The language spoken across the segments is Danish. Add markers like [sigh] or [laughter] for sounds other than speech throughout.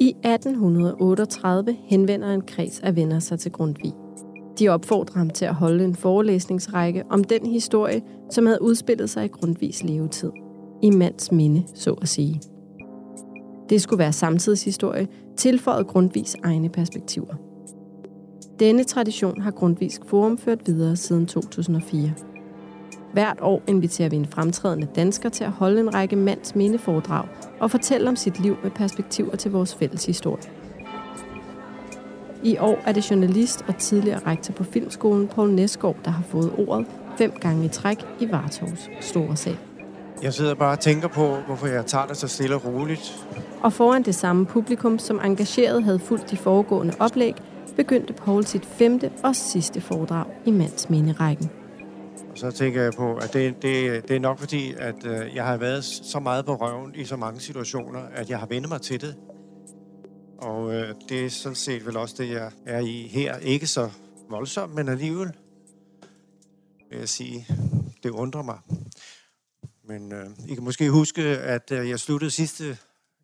I 1838 henvender en kreds af venner sig til Grundtvig. De opfordrer ham til at holde en forelæsningsrække om den historie, som havde udspillet sig i Grundtvigs levetid. I mands minde, så at sige. Det skulle være samtidshistorie, tilføjet Grundtvigs egne perspektiver. Denne tradition har Grundtvigs Forum ført videre siden 2004. Hvert år inviterer vi en fremtrædende dansker til at holde en række mands mindeforedrag og fortælle om sit liv med perspektiver til vores fælles historie. I år er det journalist og tidligere rektor på Filmskolen, Poul Næsgaard, der har fået ordet fem gange i træk i Vartovs store sal. Jeg sidder bare og tænker på, hvorfor jeg tager det så stille og roligt. Og foran det samme publikum, som engageret havde fulgt de foregående oplæg, begyndte Paul sit femte og sidste foredrag i mands rækken så tænker jeg på, at det, det, det er nok fordi, at øh, jeg har været så meget på røven i så mange situationer, at jeg har vendt mig til det. Og øh, det er sådan set vel også det, jeg er i her. Ikke så voldsomt, men alligevel vil jeg sige, det undrer mig. Men øh, I kan måske huske, at øh, jeg sluttede sidste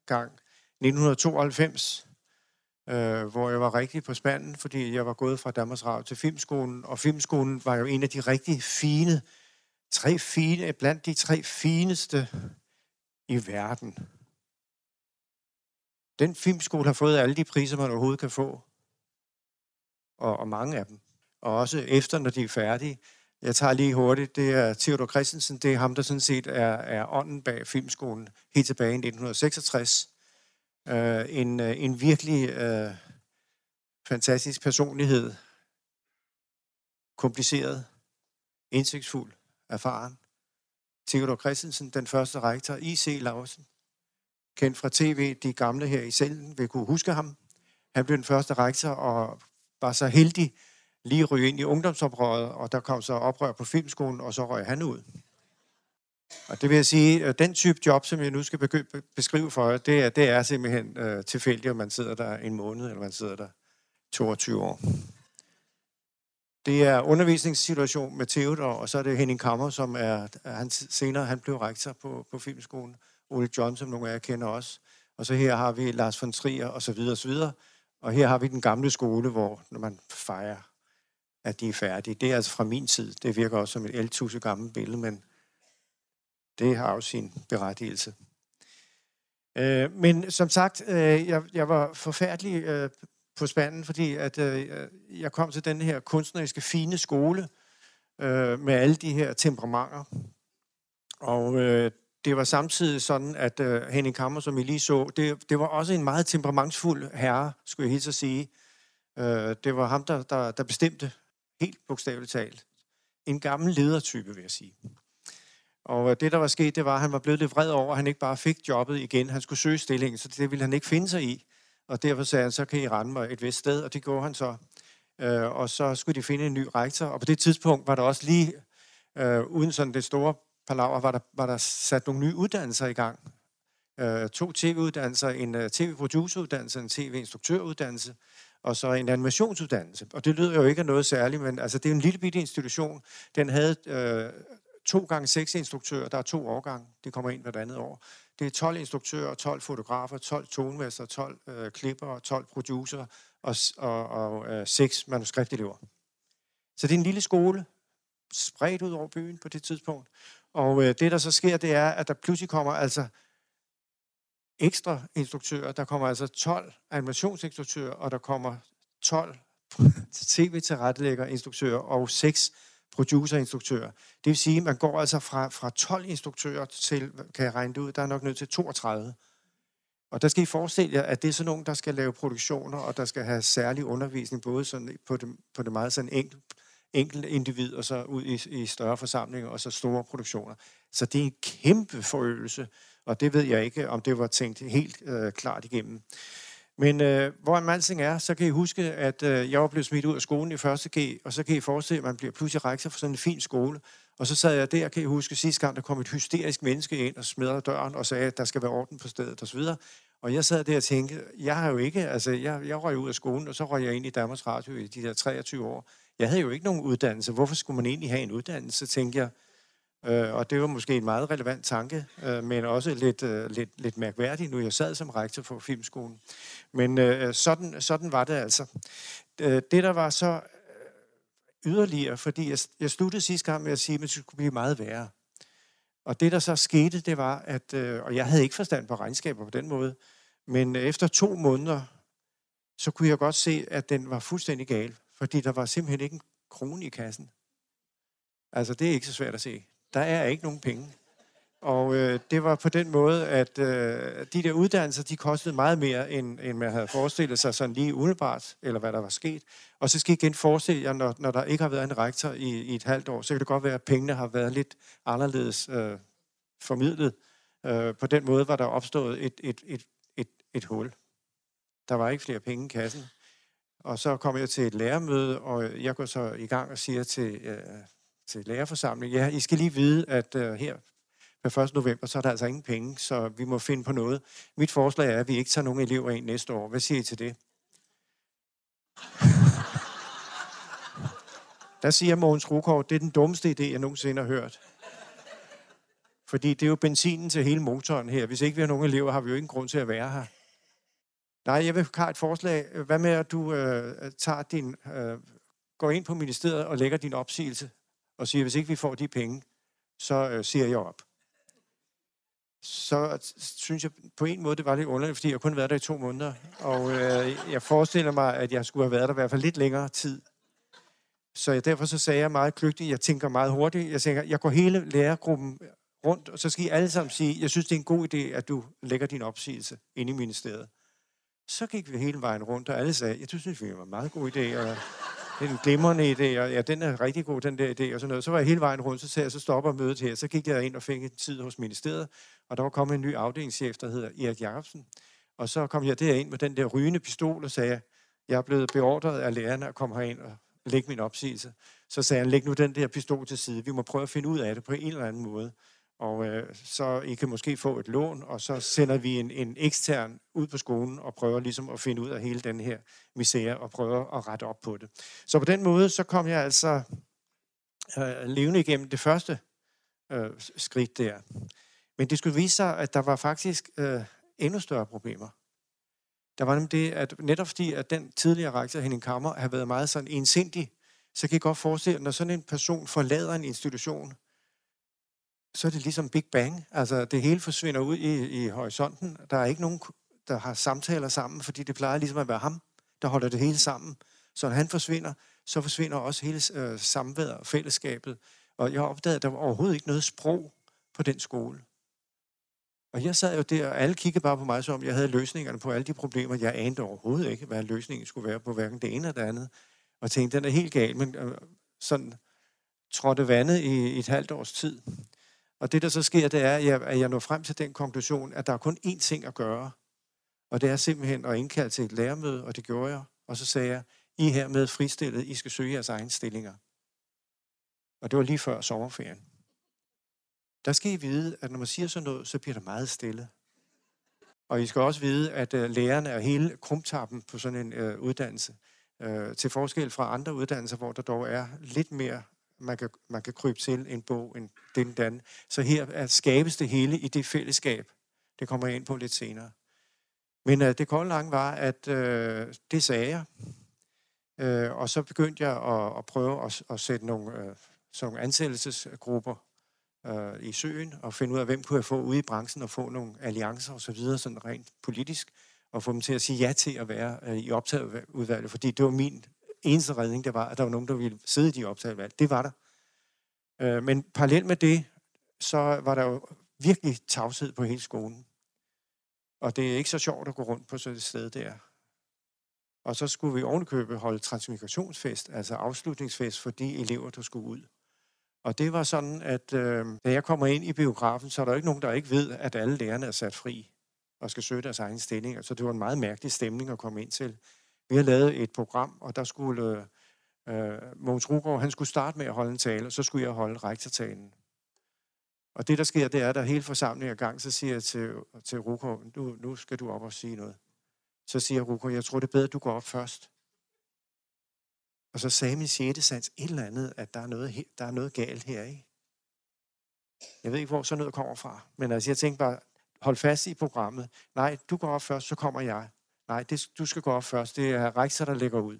gang 1992 øh, hvor jeg var rigtig på spanden, fordi jeg var gået fra Danmarks Radio til Filmskolen, og Filmskolen var jo en af de rigtig fine, tre fine, blandt de tre fineste i verden. Den filmskole har fået alle de priser, man overhovedet kan få, og, og mange af dem. Og også efter, når de er færdige. Jeg tager lige hurtigt, det er Theodor Christensen, det er ham, der sådan set er, er ånden bag filmskolen, helt tilbage i 1966 øh, en, øh, en virkelig øh, fantastisk personlighed. Kompliceret, indsigtsfuld, erfaren. Theodor Christensen, den første rektor, I.C. Lausen, kendt fra tv, de gamle her i salen vil kunne huske ham. Han blev den første rektor og var så heldig lige ryge ind i ungdomsoprøret, og der kom så oprør på filmskolen, og så røg han ud. Og det vil jeg sige, at den type job, som jeg nu skal beskrive for jer, det er, det er simpelthen øh, tilfældigt, om man sidder der en måned, eller man sidder der 22 år. Det er undervisningssituation med Theodor, og så er det Henning Kammer, som er, han, senere han blev rektor på, på Filmskolen. Ole John, som nogle af jer kender også. Og så her har vi Lars von Trier, og så videre, og så videre. Og her har vi den gamle skole, hvor når man fejrer, at de er færdige. Det er altså fra min tid. Det virker også som et eltusse gammelt billede, men det har jo sin berettigelse. Øh, men som sagt, øh, jeg, jeg var forfærdelig øh, på spanden, fordi at øh, jeg kom til den her kunstneriske fine skole øh, med alle de her temperamenter. Og øh, det var samtidig sådan, at øh, Henning Kammer, som I lige så, det, det var også en meget temperamentsfuld herre, skulle jeg helt så sige. Øh, det var ham, der, der, der bestemte, helt bogstaveligt talt. En gammel ledertype, vil jeg sige. Og øh, det, der var sket, det var, at han var blevet lidt vred over, at han ikke bare fik jobbet igen. Han skulle søge stillingen, så det ville han ikke finde sig i. Og derfor sagde han, så kan I rende mig et vist sted, og det gjorde han så. Øh, og så skulle de finde en ny rektor. Og på det tidspunkt var der også lige, øh, uden sådan det store palaver, var der, var der sat nogle nye uddannelser i gang. Øh, to tv-uddannelser, en uh, tv-produceruddannelse, en tv-instruktøruddannelse, og så en animationsuddannelse. Og det lyder jo ikke af noget særligt, men altså, det er en lille bitte institution. Den havde øh, to gange seks instruktører, der er to årgange, de kommer ind hvert andet år. Det er 12 instruktører, 12 fotografer, 12 tonmester, 12 øh, klipper, 12 producer og, og, og øh, 6 manuskriptelever. Så det er en lille skole, spredt ud over byen på det tidspunkt. Og øh, det, der så sker, det er, at der pludselig kommer altså ekstra instruktører. Der kommer altså 12 animationsinstruktører, og der kommer 12 [laughs] tv-tilrettelægger instruktører og 6 producer-instruktører. Det vil sige, at man går altså fra, fra 12 instruktører til, kan jeg regne det ud, der er nok nødt til 32. Og der skal I forestille jer, at det er sådan nogen, der skal lave produktioner, og der skal have særlig undervisning, både sådan på, det, på det meget sådan enkelt, enkelt individ, og så ud i, i større forsamlinger, og så store produktioner. Så det er en kæmpe forøgelse, og det ved jeg ikke, om det var tænkt helt øh, klart igennem. Men øh, hvor en alting er, så kan I huske, at øh, jeg var blevet smidt ud af skolen i 1. G, og så kan I forestille, at man bliver pludselig rektor for sådan en fin skole. Og så sad jeg der, kan I huske, sidste gang, der kom et hysterisk menneske ind og smadrede døren og sagde, at der skal være orden på stedet osv. Og jeg sad der og tænkte, jeg har jo ikke, altså jeg, jeg røg ud af skolen, og så røg jeg ind i Danmarks Radio i de der 23 år. Jeg havde jo ikke nogen uddannelse. Hvorfor skulle man egentlig have en uddannelse, tænkte jeg. Øh, og det var måske en meget relevant tanke, øh, men også lidt, øh, lidt, lidt mærkværdig, nu jeg sad som rektor for Filmskolen. Men øh, sådan, sådan var det altså. Øh, det, der var så øh, yderligere, fordi jeg, jeg sluttede sidste gang med at sige, at det skulle blive meget værre. Og det, der så skete, det var, at, øh, og jeg havde ikke forstand på regnskaber på den måde, men efter to måneder, så kunne jeg godt se, at den var fuldstændig gal, fordi der var simpelthen ikke en krone i kassen. Altså, det er ikke så svært at se. Der er ikke nogen penge. Og øh, det var på den måde, at øh, de der uddannelser, de kostede meget mere, end, end man havde forestillet sig sådan lige umiddelbart, eller hvad der var sket. Og så skal I igen forestille jer, når, når der ikke har været en rektor i, i et halvt år, så kan det godt være, at pengene har været lidt anderledes øh, formidlet. Øh, på den måde var der opstået et, et, et, et, et hul. Der var ikke flere penge i kassen. Og så kom jeg til et lærermøde, og jeg går så i gang og siger til, øh, til lærerforsamlingen, ja, I skal lige vide, at øh, her per 1. november, så er der altså ingen penge, så vi må finde på noget. Mit forslag er, at vi ikke tager nogen elever ind næste år. Hvad siger I til det? [laughs] Der siger Mogens Rukov, det er den dummeste idé, jeg nogensinde har hørt. Fordi det er jo benzinen til hele motoren her. Hvis ikke vi har nogen elever, har vi jo ingen grund til at være her. Nej, jeg vil have et forslag. Hvad med, at du øh, tager din, øh, går ind på ministeriet og lægger din opsigelse og siger, hvis ikke vi får de penge, så øh, siger jeg op så øh, synes jeg på en måde, det var lidt underligt, fordi jeg kun har været der i to måneder. Og øh, jeg forestiller mig, at jeg skulle have været der i hvert fald lidt længere tid. Så jeg, derfor så sagde jeg meget kløgtigt, jeg tænker meget hurtigt. Jeg tænker, jeg går hele lærergruppen rundt, og så skal I alle sammen sige, jeg synes, det er en god idé, at du lægger din opsigelse ind i ministeriet. Så gik vi hele vejen rundt, og alle sagde, jeg synes, det var en meget god idé. Og det er en glimrende idé, og ja, den er rigtig god, den der idé, og sådan noget. Så var jeg hele vejen rundt, så sagde jeg, så stopper mødet her. Så gik jeg ind og fik en tid hos ministeriet, og der var kommet en ny afdelingschef, der hedder Erik Jacobsen. Og så kom jeg derind med den der rygende pistol og sagde, jeg er blevet beordret af lærerne at komme herind og lægge min opsigelse. Så sagde han, læg nu den der pistol til side. Vi må prøve at finde ud af det på en eller anden måde. Og øh, så I kan måske få et lån, og så sender vi en, en ekstern ud på skolen og prøver ligesom at finde ud af hele den her misære og prøver at rette op på det. Så på den måde, så kom jeg altså øh, levende igennem det første øh, skridt der. Men det skulle vise sig, at der var faktisk øh, endnu større problemer. Der var nemlig det, at netop fordi, at den tidligere rektor, Henning Kammer, har været meget sådan ensindig, så kan jeg godt forestille, at når sådan en person forlader en institution, så er det ligesom Big Bang. Altså, det hele forsvinder ud i, i horisonten. Der er ikke nogen, der har samtaler sammen, fordi det plejer ligesom at være ham, der holder det hele sammen. Så når han forsvinder, så forsvinder også hele øh, samværet og fællesskabet. Og jeg opdagede, at der var overhovedet ikke noget sprog på den skole. Og jeg sad jo der, og alle kiggede bare på mig, som jeg havde løsningerne på alle de problemer. Jeg anede overhovedet ikke, hvad løsningen skulle være på hverken det ene eller det andet. Og tænkte, den er helt gal, men øh, sådan trådte vandet i, i et halvt års tid. Og det, der så sker, det er, at jeg når frem til den konklusion, at der er kun én ting at gøre. Og det er simpelthen at indkalde til et lærermøde, og det gjorde jeg. Og så sagde jeg, I her med fristillet, I skal søge jeres egne stillinger. Og det var lige før sommerferien. Der skal I vide, at når man siger sådan noget, så bliver der meget stille. Og I skal også vide, at øh, lærerne er hele krumtappen på sådan en øh, uddannelse. Øh, til forskel fra andre uddannelser, hvor der dog er lidt mere man kan, man kan krybe til en bog, en den den. Så her er, skabes det hele i det fællesskab. Det kommer jeg ind på lidt senere. Men uh, det kolde lange var, at uh, det sagde jeg. Uh, og så begyndte jeg at, at prøve at, at sætte nogle, uh, nogle ansættelsesgrupper uh, i søen, og finde ud af, hvem kunne jeg få ude i branchen, og få nogle alliancer osv., sådan rent politisk, og få dem til at sige ja til at være uh, i optaget fordi det var min eneste redning, det var, at der var nogen, der ville sidde i de optagelvalg. Det var der. Øh, men parallelt med det, så var der jo virkelig tavshed på hele skolen. Og det er ikke så sjovt at gå rundt på sådan et sted der. Og så skulle vi ovenikøbet holde transmigrationsfest, altså afslutningsfest for de elever, der skulle ud. Og det var sådan, at øh, da jeg kommer ind i biografen, så er der ikke nogen, der ikke ved, at alle lærerne er sat fri og skal søge deres egen stilling. Så det var en meget mærkelig stemning at komme ind til. Vi har lavet et program, og der skulle øh, øh Mogens Rugård, han skulle starte med at holde en tale, og så skulle jeg holde rektortalen. Og det, der sker, det er, at der hele forsamlingen er gang, så siger jeg til, til Rugård, nu, nu skal du op og sige noget. Så siger Rugård, jeg tror, det er bedre, at du går op først. Og så sagde min sjette sans et eller andet, at der er noget, der er noget galt her, ikke? Jeg ved ikke, hvor sådan noget kommer fra. Men altså, jeg tænkte bare, hold fast i programmet. Nej, du går op først, så kommer jeg. Nej, det, du skal gå op først. Det er Rekser, der lægger ud.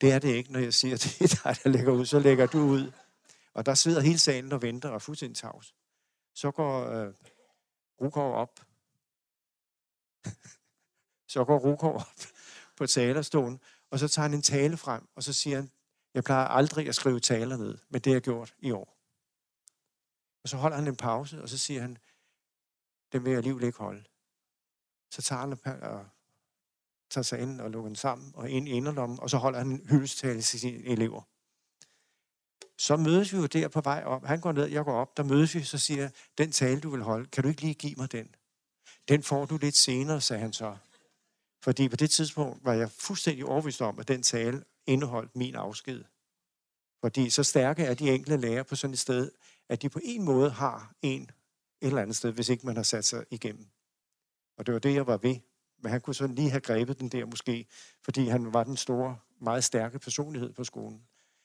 Det er det ikke, når jeg siger, [laughs] det er dig, der lægger ud. Så lægger du ud. Og der sidder hele salen og venter og er fuldstændig tavs. Så går øh, Rukov op. [laughs] så går Rukov op på talerstolen, og så tager han en tale frem, og så siger han, jeg plejer aldrig at skrive taler ned, men det har jeg gjort i år. Og så holder han en pause, og så siger han, den vil jeg alligevel ikke holde. Så tager han og tager sig ind og lukker den sammen, og ind i inderlommen, og så holder han en hyldestale til sine elever. Så mødes vi jo der på vej op. Han går ned, jeg går op, der mødes vi, så siger jeg, den tale, du vil holde, kan du ikke lige give mig den? Den får du lidt senere, sagde han så. Fordi på det tidspunkt var jeg fuldstændig overbevist om, at den tale indeholdt min afsked. Fordi så stærke er de enkelte lærer på sådan et sted, at de på en måde har en et eller andet sted, hvis ikke man har sat sig igennem. Og det var det, jeg var ved. Men han kunne så lige have grebet den der måske, fordi han var den store, meget stærke personlighed på skolen.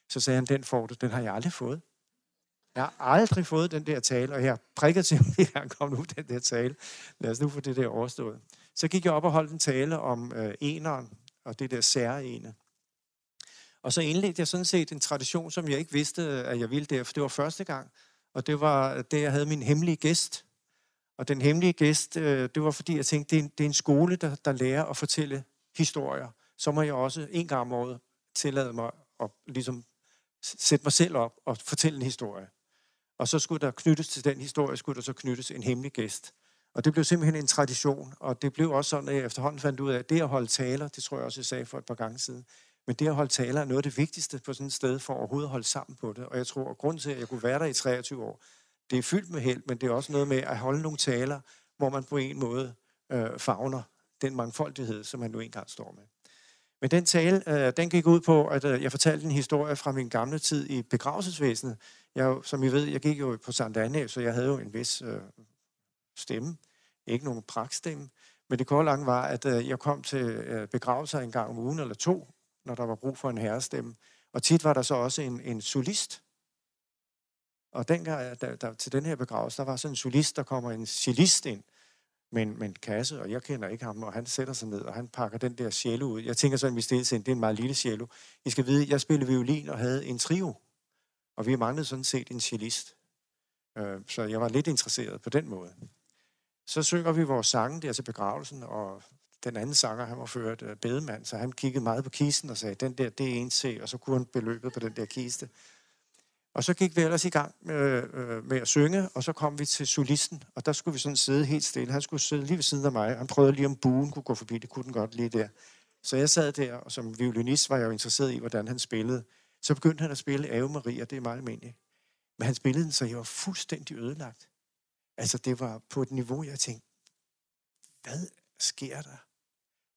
Så sagde han, den får du, den har jeg aldrig fået. Jeg har aldrig fået den der tale, og jeg prikker til mig, [laughs] at kom nu den der tale. Lad os nu få det der overstået. Så gik jeg op og holdt en tale om øh, eneren, og det der særene. Og så indledte jeg sådan set en tradition, som jeg ikke vidste, øh, at jeg ville der, for det var første gang. Og det var det, jeg havde min hemmelige gæst. Og den hemmelige gæst, øh, det var fordi, jeg tænkte, det er en, det er en skole, der, der lærer at fortælle historier. Så må jeg også en gang om året tillade mig at ligesom sætte mig selv op og fortælle en historie. Og så skulle der knyttes til den historie, skulle der så knyttes en hemmelig gæst. Og det blev simpelthen en tradition, og det blev også sådan, at jeg efterhånden fandt ud af, at det at holde taler, det tror jeg også, jeg sagde for et par gange siden, men det at holde taler er noget af det vigtigste på sådan et sted, for overhovedet at holde sammen på det. Og jeg tror, at grunden til, at jeg kunne være der i 23 år, det er fyldt med held, men det er også noget med at holde nogle taler, hvor man på en måde øh, fagner den mangfoldighed, som man nu engang står med. Men den tale, øh, den gik ud på, at øh, jeg fortalte en historie fra min gamle tid i begravelsesvæsenet. Jeg, som I ved, jeg gik jo på Sankt Anne, så jeg havde jo en vis øh, stemme. Ikke nogen pragtstemme. Men det korte lange var, at øh, jeg kom til øh, begravelser en gang om ugen eller to, når der var brug for en herrestemme. Og tit var der så også en, en solist. Og dengang, der, der, til den her begravelse, der var sådan en solist, der kommer en cellist ind med en, med en kasse, og jeg kender ikke ham, og han sætter sig ned, og han pakker den der cello ud. Jeg tænker sådan, hvis det er det er en meget lille cello. I skal vide, jeg spillede violin og havde en trio, og vi manglede sådan set en cellist. Øh, så jeg var lidt interesseret på den måde. Så synger vi vores sange der til begravelsen, og den anden sanger, han var ført øh, bedemand, så han kiggede meget på kisten og sagde, den der, det er en C, og så kunne han beløbet på den der kiste. Og så gik vi ellers i gang med, øh, med at synge, og så kom vi til solisten, og der skulle vi sådan sidde helt stille. Han skulle sidde lige ved siden af mig. Han prøvede lige, om buen kunne gå forbi. Det kunne den godt lige der. Så jeg sad der, og som violinist var jeg jo interesseret i, hvordan han spillede. Så begyndte han at spille Ave Maria, det er meget almindeligt. Men han spillede den, så jeg var fuldstændig ødelagt. Altså, det var på et niveau, jeg tænkte, hvad sker der?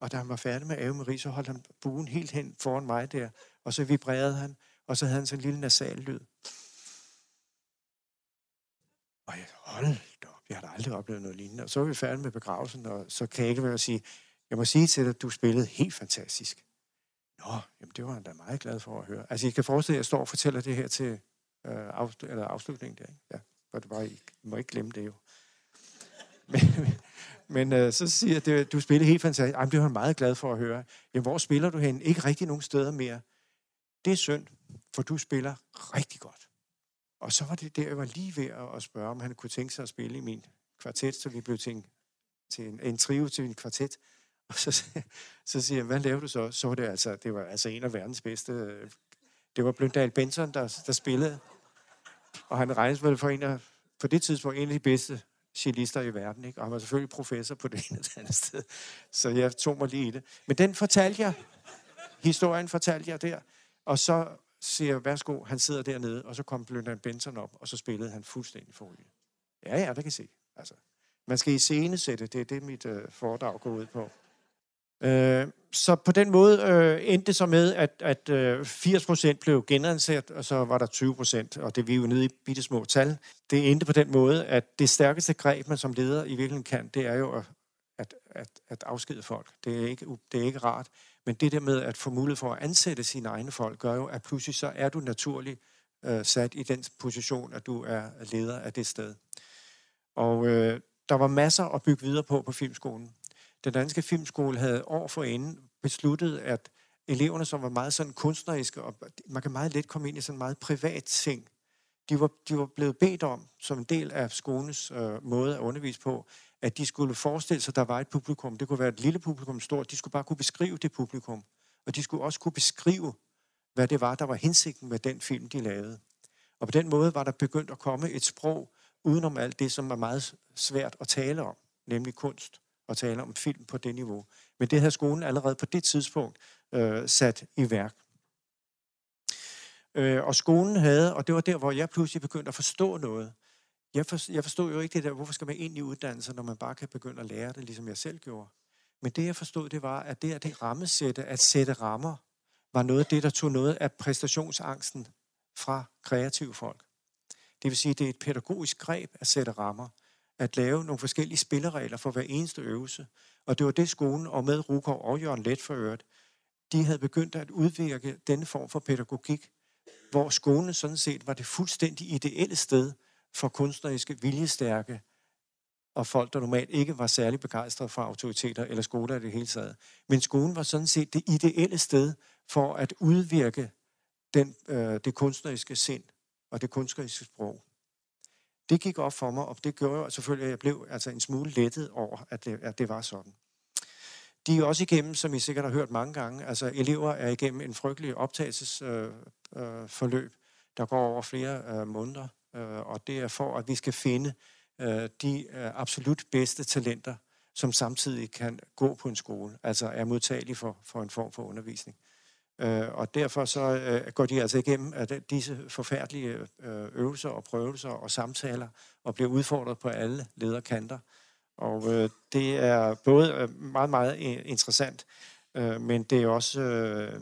Og da han var færdig med Ave Marie, så holdt han buen helt hen foran mig der, og så vibrerede han, og så havde han sådan en lille nasal lyd. Og jeg, hold da op, jeg har aldrig oplevet noget lignende. Og så var vi færdige med begravelsen, og så kan jeg ikke være at sige, jeg må sige til dig, at du spillede helt fantastisk. Nå, jamen det var han da meget glad for at høre. Altså, I kan forestille jer, at jeg står og fortæller det her til øh, af, eller afslutningen der. Ikke? Ja, for det var, I må ikke glemme det jo. [laughs] Men, men øh, så siger jeg, at du spillede helt fantastisk. Jamen, det var han meget glad for at høre. Jamen, hvor spiller du hen? Ikke rigtig nogen steder mere. Det er synd, for du spiller rigtig godt. Og så var det der, jeg var lige ved at spørge, om han kunne tænke sig at spille i min kvartet, så vi blev til en, til en, en trio til en kvartet. Og så, så siger jeg, hvad laver du så? Så var det altså, det var altså en af verdens bedste. Det var Bløndal Benson, der, der spillede. Og han regnes vel for en af, på det tidspunkt en af de bedste cellister i verden. Ikke? Og han var selvfølgelig professor på det ene eller andet sted. Så jeg tog mig lige i det. Men den fortalte jeg. Historien fortalte jeg der. Og så siger værsgo, han sidder dernede, og så kom Bløndal Benson op, og så spillede han fuldstændig folie. Ja, ja, der kan I se. Altså, man skal i scenesætte, det er det, mit øh, foredrag går ud på. Øh, så på den måde øh, endte det så med, at, at øh, 80% blev genansat, og så var der 20% og det vi er jo nede i bitte små tal. Det endte på den måde, at det stærkeste greb, man som leder i virkeligheden kan, det er jo at, at, at, at afskede folk. Det er, ikke, det er ikke rart. Men det der med at få mulighed for at ansætte sine egne folk, gør jo, at pludselig så er du naturlig øh, sat i den position, at du er leder af det sted. Og øh, der var masser at bygge videre på på filmskolen. Den danske filmskole havde år for inden besluttet, at eleverne, som var meget sådan kunstneriske, og man kan meget let komme ind i sådan meget privat ting, de var, de var blevet bedt om, som en del af skolens øh, måde at undervise på, at de skulle forestille sig, at der var et publikum. Det kunne være et lille publikum, stort. De skulle bare kunne beskrive det publikum. Og de skulle også kunne beskrive, hvad det var, der var hensigten med den film, de lavede. Og på den måde var der begyndt at komme et sprog udenom alt det, som var meget svært at tale om, nemlig kunst, og tale om film på det niveau. Men det havde skolen allerede på det tidspunkt øh, sat i værk. Øh, og skolen havde, og det var der, hvor jeg pludselig begyndte at forstå noget. Jeg, for, jeg forstod jo ikke det der, hvorfor skal man ind i uddannelser, når man bare kan begynde at lære det, ligesom jeg selv gjorde. Men det, jeg forstod, det var, at det at det rammesætte, at sætte rammer, var noget af det, der tog noget af præstationsangsten fra kreative folk. Det vil sige, det er et pædagogisk greb at sætte rammer, at lave nogle forskellige spilleregler for hver eneste øvelse. Og det var det skolen, og med Rukov og Jørgen Let for øvrigt, de havde begyndt at udvirke denne form for pædagogik, hvor skolen sådan set var det fuldstændig ideelle sted for kunstneriske viljestærke og folk, der normalt ikke var særlig begejstrede for autoriteter eller skoler i det hele taget. Men skolen var sådan set det ideelle sted for at udvirke den, øh, det kunstneriske sind og det kunstneriske sprog. Det gik op for mig, og det gjorde selvfølgelig, at jeg blev altså en smule lettet over, at det, at det var sådan. De er også igennem, som I sikkert har hørt mange gange, altså elever er igennem en frygtelig optagelsesforløb, øh, øh, der går over flere øh, måneder, Øh, og det er for, at vi skal finde øh, de øh, absolut bedste talenter, som samtidig kan gå på en skole, altså er modtagelige for, for en form for undervisning. Øh, og derfor så øh, går de altså igennem at disse forfærdelige øh, øvelser og prøvelser og samtaler og bliver udfordret på alle lederkanter. Og øh, det er både øh, meget, meget interessant, øh, men det er, også, øh,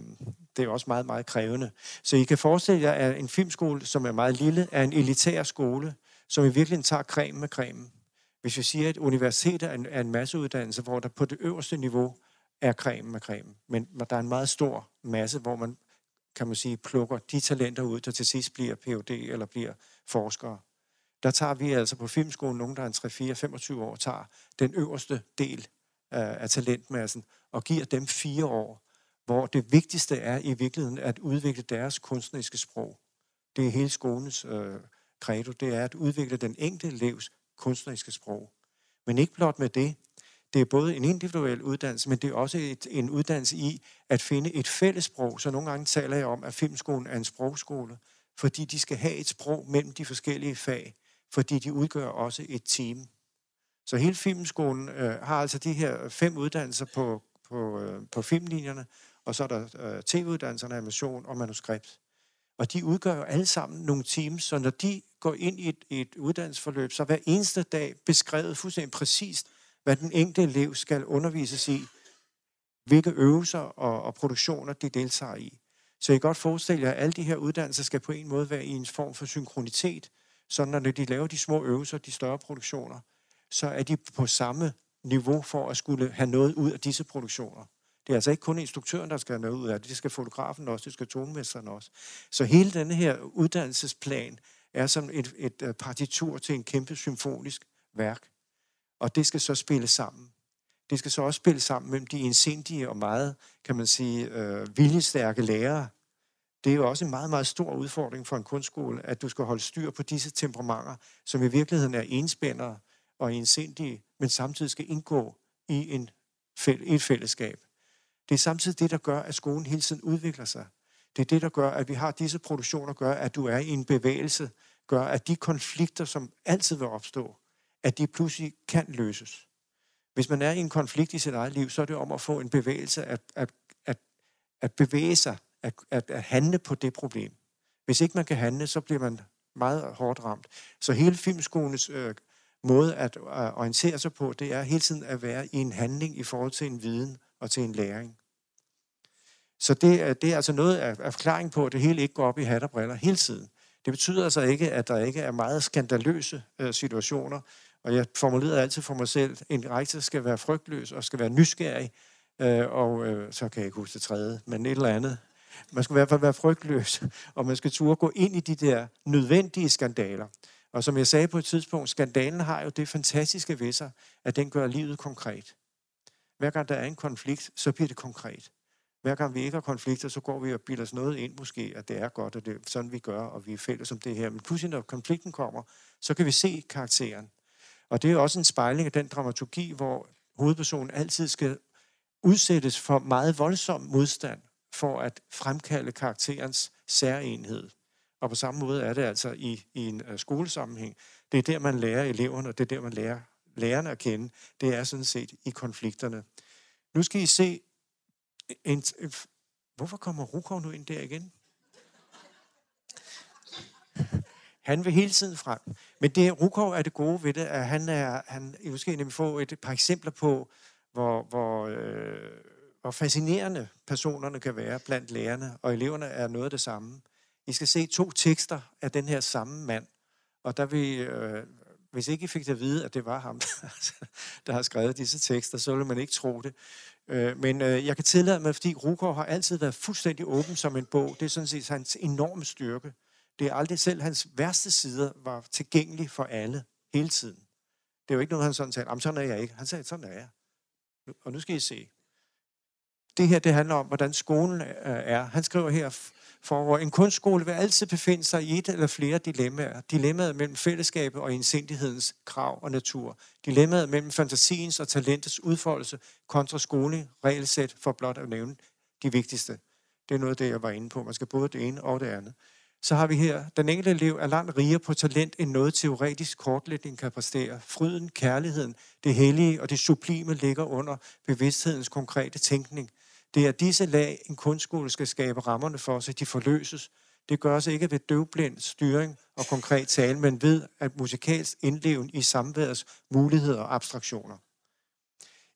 det er også meget, meget krævende. Så I kan forestille jer, at en filmskole, som er meget lille, er en elitær skole, som i virkeligheden tager cremen med cremen. Hvis vi siger, at universitet er en, er en masseuddannelse, hvor der på det øverste niveau er cremen med cremen, men der er en meget stor masse, hvor man, kan man sige, plukker de talenter ud, der til sidst bliver Ph.D. eller bliver forskere. Der tager vi altså på filmskolen, nogen der er en 3, 4, 25 år, tager den øverste del øh, af talentmassen og giver dem fire år, hvor det vigtigste er i virkeligheden at udvikle deres kunstneriske sprog. Det er hele skolens øh, credo, det er at udvikle den enkelte elevs kunstneriske sprog. Men ikke blot med det. Det er både en individuel uddannelse, men det er også et, en uddannelse i at finde et fælles sprog. Så nogle gange taler jeg om, at filmskolen er en sprogskole, fordi de skal have et sprog mellem de forskellige fag, fordi de udgør også et team. Så hele filmskolen øh, har altså de her fem uddannelser på, på, øh, på filmlinjerne, og så er der øh, tv-uddannelserne, animation og manuskript. Og de udgør jo alle sammen nogle teams, så når de går ind i et, et uddannelsesforløb, så hver eneste dag beskrevet fuldstændig præcist, hvad den enkelte elev skal undervises i, hvilke øvelser og, og produktioner de deltager i. Så I kan godt forestille jer, at alle de her uddannelser skal på en måde være i en form for synkronitet, så når de laver de små øvelser, de større produktioner, så er de på samme niveau for at skulle have noget ud af disse produktioner. Det er altså ikke kun instruktøren, der skal have noget ud af det, det skal fotografen også, det skal tonmesteren også. Så hele denne her uddannelsesplan er som et, et øh, partitur til en kæmpe symfonisk værk. Og det skal så spille sammen. Det skal så også spille sammen mellem de indsindige og meget, kan man sige, øh, viljestærke lærere. Det er jo også en meget, meget stor udfordring for en kunstskole, at du skal holde styr på disse temperamenter, som i virkeligheden er enspændere og indsindige, men samtidig skal indgå i en, et fællesskab. Det er samtidig det, der gør, at skolen hele tiden udvikler sig. Det er det, der gør, at vi har disse produktioner, gør, at du er i en bevægelse, gør, at de konflikter, som altid vil opstå, at de pludselig kan løses. Hvis man er i en konflikt i sit eget liv, så er det om at få en bevægelse at, at, at, at bevæge sig, at, at, at handle på det problem. Hvis ikke man kan handle, så bliver man meget hårdt ramt. Så hele filmskolens øh, måde at øh, orientere sig på, det er hele tiden at være i en handling i forhold til en viden og til en læring. Så det, øh, det er altså noget af, af forklaring på, at det hele ikke går op i hat og briller hele tiden. Det betyder altså ikke, at der ikke er meget skandaløse øh, situationer, og jeg formulerede altid for mig selv, en rektor skal være frygtløs og skal være nysgerrig, øh, og øh, så kan jeg ikke huske det tredje, men et eller andet. man skal i hvert fald være frygtløs, [laughs] og man skal turde gå ind i de der nødvendige skandaler. Og som jeg sagde på et tidspunkt, skandalen har jo det fantastiske ved sig, at den gør livet konkret. Hver gang der er en konflikt, så bliver det konkret. Hver gang vi ikke har konflikter, så går vi og bilder os noget ind måske, at det er godt, og det er sådan, vi gør, og vi er fælles om det her. Men pludselig, når konflikten kommer, så kan vi se karakteren. Og det er også en spejling af den dramaturgi, hvor hovedpersonen altid skal udsættes for meget voldsom modstand for at fremkalde karakterens særenhed. Og på samme måde er det altså i, i en uh, skolesammenhæng. Det er der, man lærer eleverne, og det er der, man lærer lærerne at kende. Det er sådan set i konflikterne. Nu skal I se en, hvorfor kommer Rukov nu ind der igen? Han vil hele tiden frem. Men det, Rukov er det gode ved det, at han er, han, I måske nemlig få et par eksempler på, hvor, hvor, øh, hvor fascinerende personerne kan være blandt lærerne, og eleverne er noget af det samme. I skal se to tekster af den her samme mand, og der vil, øh, hvis ikke I fik det at vide, at det var ham, [laughs] der har skrevet disse tekster, så ville man ikke tro det. Øh, men øh, jeg kan tillade mig, fordi Rukov har altid været fuldstændig åben som en bog. Det er sådan set hans enorme styrke. Det er aldrig selv hans værste sider var tilgængelig for alle hele tiden. Det er jo ikke noget, han sådan sagde, sådan er jeg ikke. Han sagde, sådan er jeg. Og nu skal I se. Det her, det handler om, hvordan skolen øh, er. Han skriver her, for en kunstskole vil altid befinde sig i et eller flere dilemmaer. Dilemmaet mellem fællesskabet og indsindighedens krav og natur. Dilemmaet mellem fantasiens og talentets udfoldelse kontra skole, regelsæt, for blot at nævne de vigtigste. Det er noget af det, jeg var inde på. Man skal både det ene og det andet. Så har vi her, den enkelte elev er langt rigere på talent, end noget teoretisk kortlægning kan præstere. Fryden, kærligheden, det hellige og det sublime ligger under bevidsthedens konkrete tænkning. Det er disse lag, en kunstskole skal skabe rammerne for, så de forløses. Det gør sig ikke ved døvblind styring og konkret tale, men ved at musikalsk indleven i samværets muligheder og abstraktioner.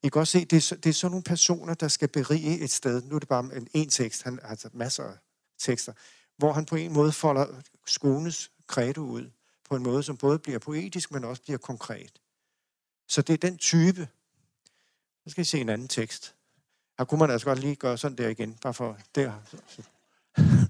I kan også se, det er, det er sådan nogle personer, der skal berige et sted. Nu er det bare en, en tekst, han har altså masser af tekster, hvor han på en måde folder skolens credo ud på en måde, som både bliver poetisk, men også bliver konkret. Så det er den type. Så skal I se en anden tekst. Her kunne man altså godt lige gøre sådan der igen, bare for der. [laughs]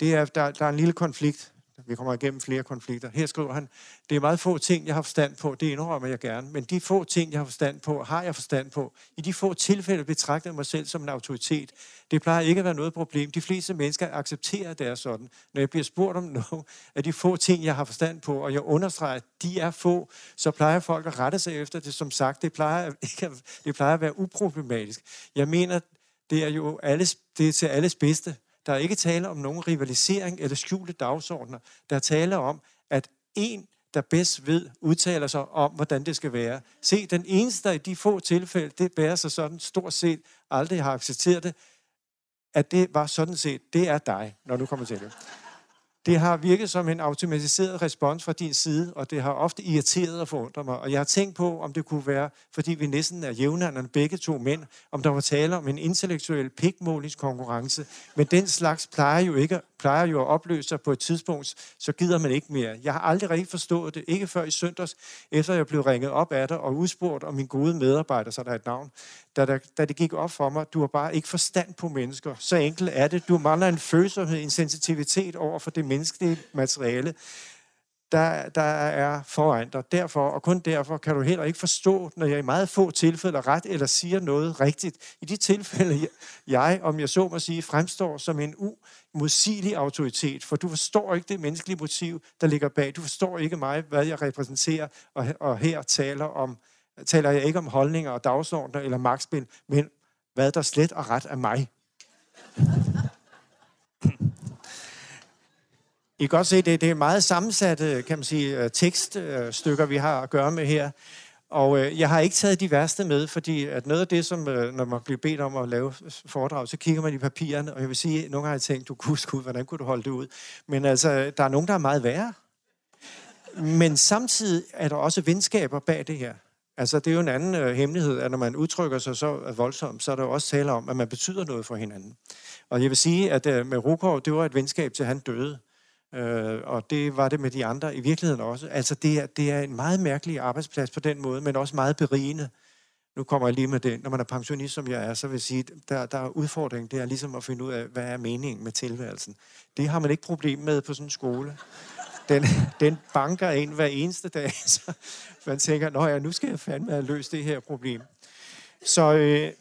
Det er, der, der er en lille konflikt. Vi kommer igennem flere konflikter. Her skriver han, det er meget få ting, jeg har forstand på. Det indrømmer jeg gerne. Men de få ting, jeg har forstand på, har jeg forstand på. I de få tilfælde betragter jeg mig selv som en autoritet. Det plejer ikke at være noget problem. De fleste mennesker accepterer, at det er sådan. Når jeg bliver spurgt om noget af de få ting, jeg har forstand på, og jeg understreger, at de er få, så plejer folk at rette sig efter det. Som sagt, det plejer, [laughs] ikke det plejer at være uproblematisk. Jeg mener, det er jo alles, det er til alles bedste. Der er ikke tale om nogen rivalisering eller skjulte dagsordner. Der er tale om, at en, der bedst ved, udtaler sig om, hvordan det skal være. Se, den eneste, der i de få tilfælde, det bærer sig sådan stort set aldrig har accepteret det, at det var sådan set, det er dig, når du kommer til det. Det har virket som en automatiseret respons fra din side, og det har ofte irriteret og forundret mig. Og jeg har tænkt på, om det kunne være, fordi vi næsten er jævnaldrende begge to mænd, om der var tale om en intellektuel pikmålingskonkurrence. Men den slags plejer jo, ikke, plejer jo at opløse sig på et tidspunkt, så gider man ikke mere. Jeg har aldrig rigtig forstået det, ikke før i søndags, efter jeg blev ringet op af dig og udspurgt om min gode medarbejder, så der er et navn, da, der, da det gik op for mig, du har bare ikke forstand på mennesker. Så enkelt er det. Du mangler en følsomhed, en sensitivitet over for det menneskelige materiale, der, der er foran dig. Derfor, og kun derfor, kan du heller ikke forstå, når jeg i meget få tilfælde ret eller siger noget rigtigt. I de tilfælde, jeg, om jeg så må sige, fremstår som en u, modsigelig autoritet, for du forstår ikke det menneskelige motiv, der ligger bag. Du forstår ikke mig, hvad jeg repræsenterer, og, og her taler om taler jeg ikke om holdninger og dagsordner eller magtspil, men hvad der slet og ret er mig. I kan godt se, det, det er meget sammensatte kan man sige, øh, tekststykker, vi har at gøre med her. Og øh, jeg har ikke taget de værste med, fordi at noget af det, som øh, når man bliver bedt om at lave foredrag, så kigger man i papirerne, og jeg vil sige, nogle gange har jeg tænkt, du kunne skud, hvordan kunne du holde det ud? Men altså, der er nogen, der er meget værre. Men samtidig er der også venskaber bag det her. Altså, det er jo en anden øh, hemmelighed, at når man udtrykker sig så øh, voldsomt, så er der jo også tale om, at man betyder noget for hinanden. Og jeg vil sige, at øh, med Rukov, det var et venskab til han døde. Øh, og det var det med de andre i virkeligheden også. Altså, det er, det er en meget mærkelig arbejdsplads på den måde, men også meget berigende. nu kommer jeg lige med det, når man er pensionist, som jeg er, så vil jeg sige, der, der er udfordring, det er ligesom at finde ud af, hvad er meningen med tilværelsen. Det har man ikke problem med på sådan en skole. Den, den banker ind hver eneste dag, [laughs] så man tænker, nå ja, nu skal jeg fandme have løst det her problem. Så øh,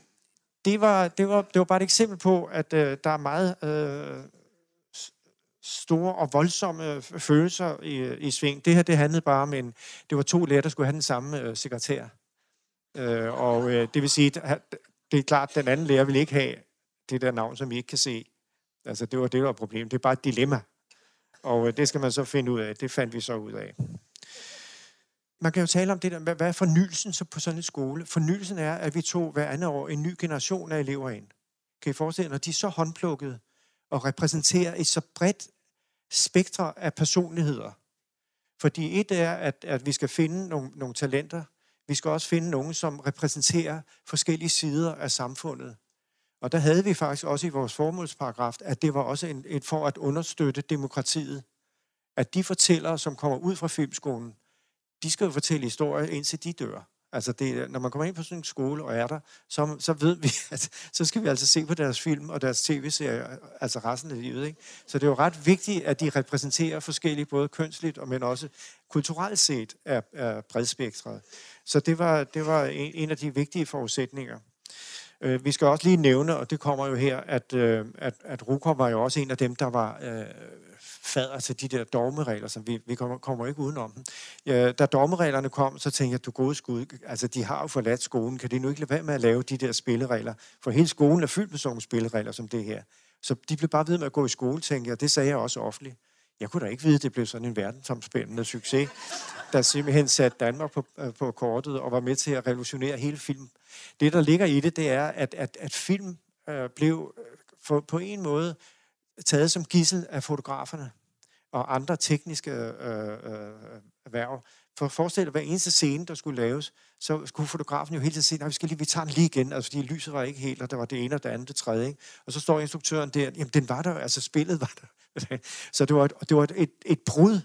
det, var, det, var, det var bare et eksempel på, at øh, der er meget øh, store og voldsomme øh, følelser i, øh, i sving. Det her, det handlede bare om en... Det var to lærere, der skulle have den samme øh, sekretær. Øh, og øh, det vil sige, at det er klart, at den anden lærer vil ikke have det der navn, som vi ikke kan se. Altså, det var det, der var problemet. Det er bare et dilemma. Og øh, det skal man så finde ud af. Det fandt vi så ud af. Man kan jo tale om det der, hvad er fornyelsen så på sådan en skole? Fornyelsen er, at vi tog hver andet år en ny generation af elever ind. Kan I forestille jer, når de er så håndplukket og repræsenterer et så bredt spektre af personligheder. Fordi et er, at, at vi skal finde nogle, nogle talenter. Vi skal også finde nogen, som repræsenterer forskellige sider af samfundet. Og der havde vi faktisk også i vores formålsparagraf, at det var også en, et for at understøtte demokratiet. At de fortællere, som kommer ud fra filmskolen, de skal jo fortælle historier, indtil de dør. Altså, det, når man kommer ind på sådan en skole og er der, så, så ved vi, [laughs] at så skal vi altså se på deres film og deres tv-serier, altså resten af livet. Ikke? Så det er jo ret vigtigt, at de repræsenterer forskellige, både kønsligt, og men også kulturelt set er, er bredspektret. Så det var, det var en, en af de vigtige forudsætninger. Øh, vi skal også lige nævne, og det kommer jo her, at, øh, at, at Rukom var jo også en af dem, der var øh, fader til altså de der dogmeregler, som vi, vi kommer, kommer ikke udenom dem. Da dogmereglerne kom, så tænkte jeg, du gode skud, altså de har jo forladt skolen, kan de nu ikke lade være med at lave de der spilleregler? For hele skolen er fyldt med sådan nogle spilleregler som det her. Så de blev bare ved med at gå i skole, tænkte jeg, det sagde jeg også offentligt. Jeg kunne da ikke vide, at det blev sådan en verdensomspændende succes, der simpelthen satte Danmark på, øh, på kortet og var med til at revolutionere hele film. Det, der ligger i det, det er, at, at, at film øh, blev øh, for, på en måde taget som gissel af fotograferne og andre tekniske øh, øh, erhverv. For at forestille hver eneste scene, der skulle laves, så skulle fotografen jo hele tiden sige, nej, vi skal lige, vi tager den lige igen, altså fordi lyset var ikke helt, og der var det ene og det andet, det tredje. Ikke? Og så står instruktøren der, jamen den var der, altså spillet var der. [laughs] så det var, det var et, et, et brud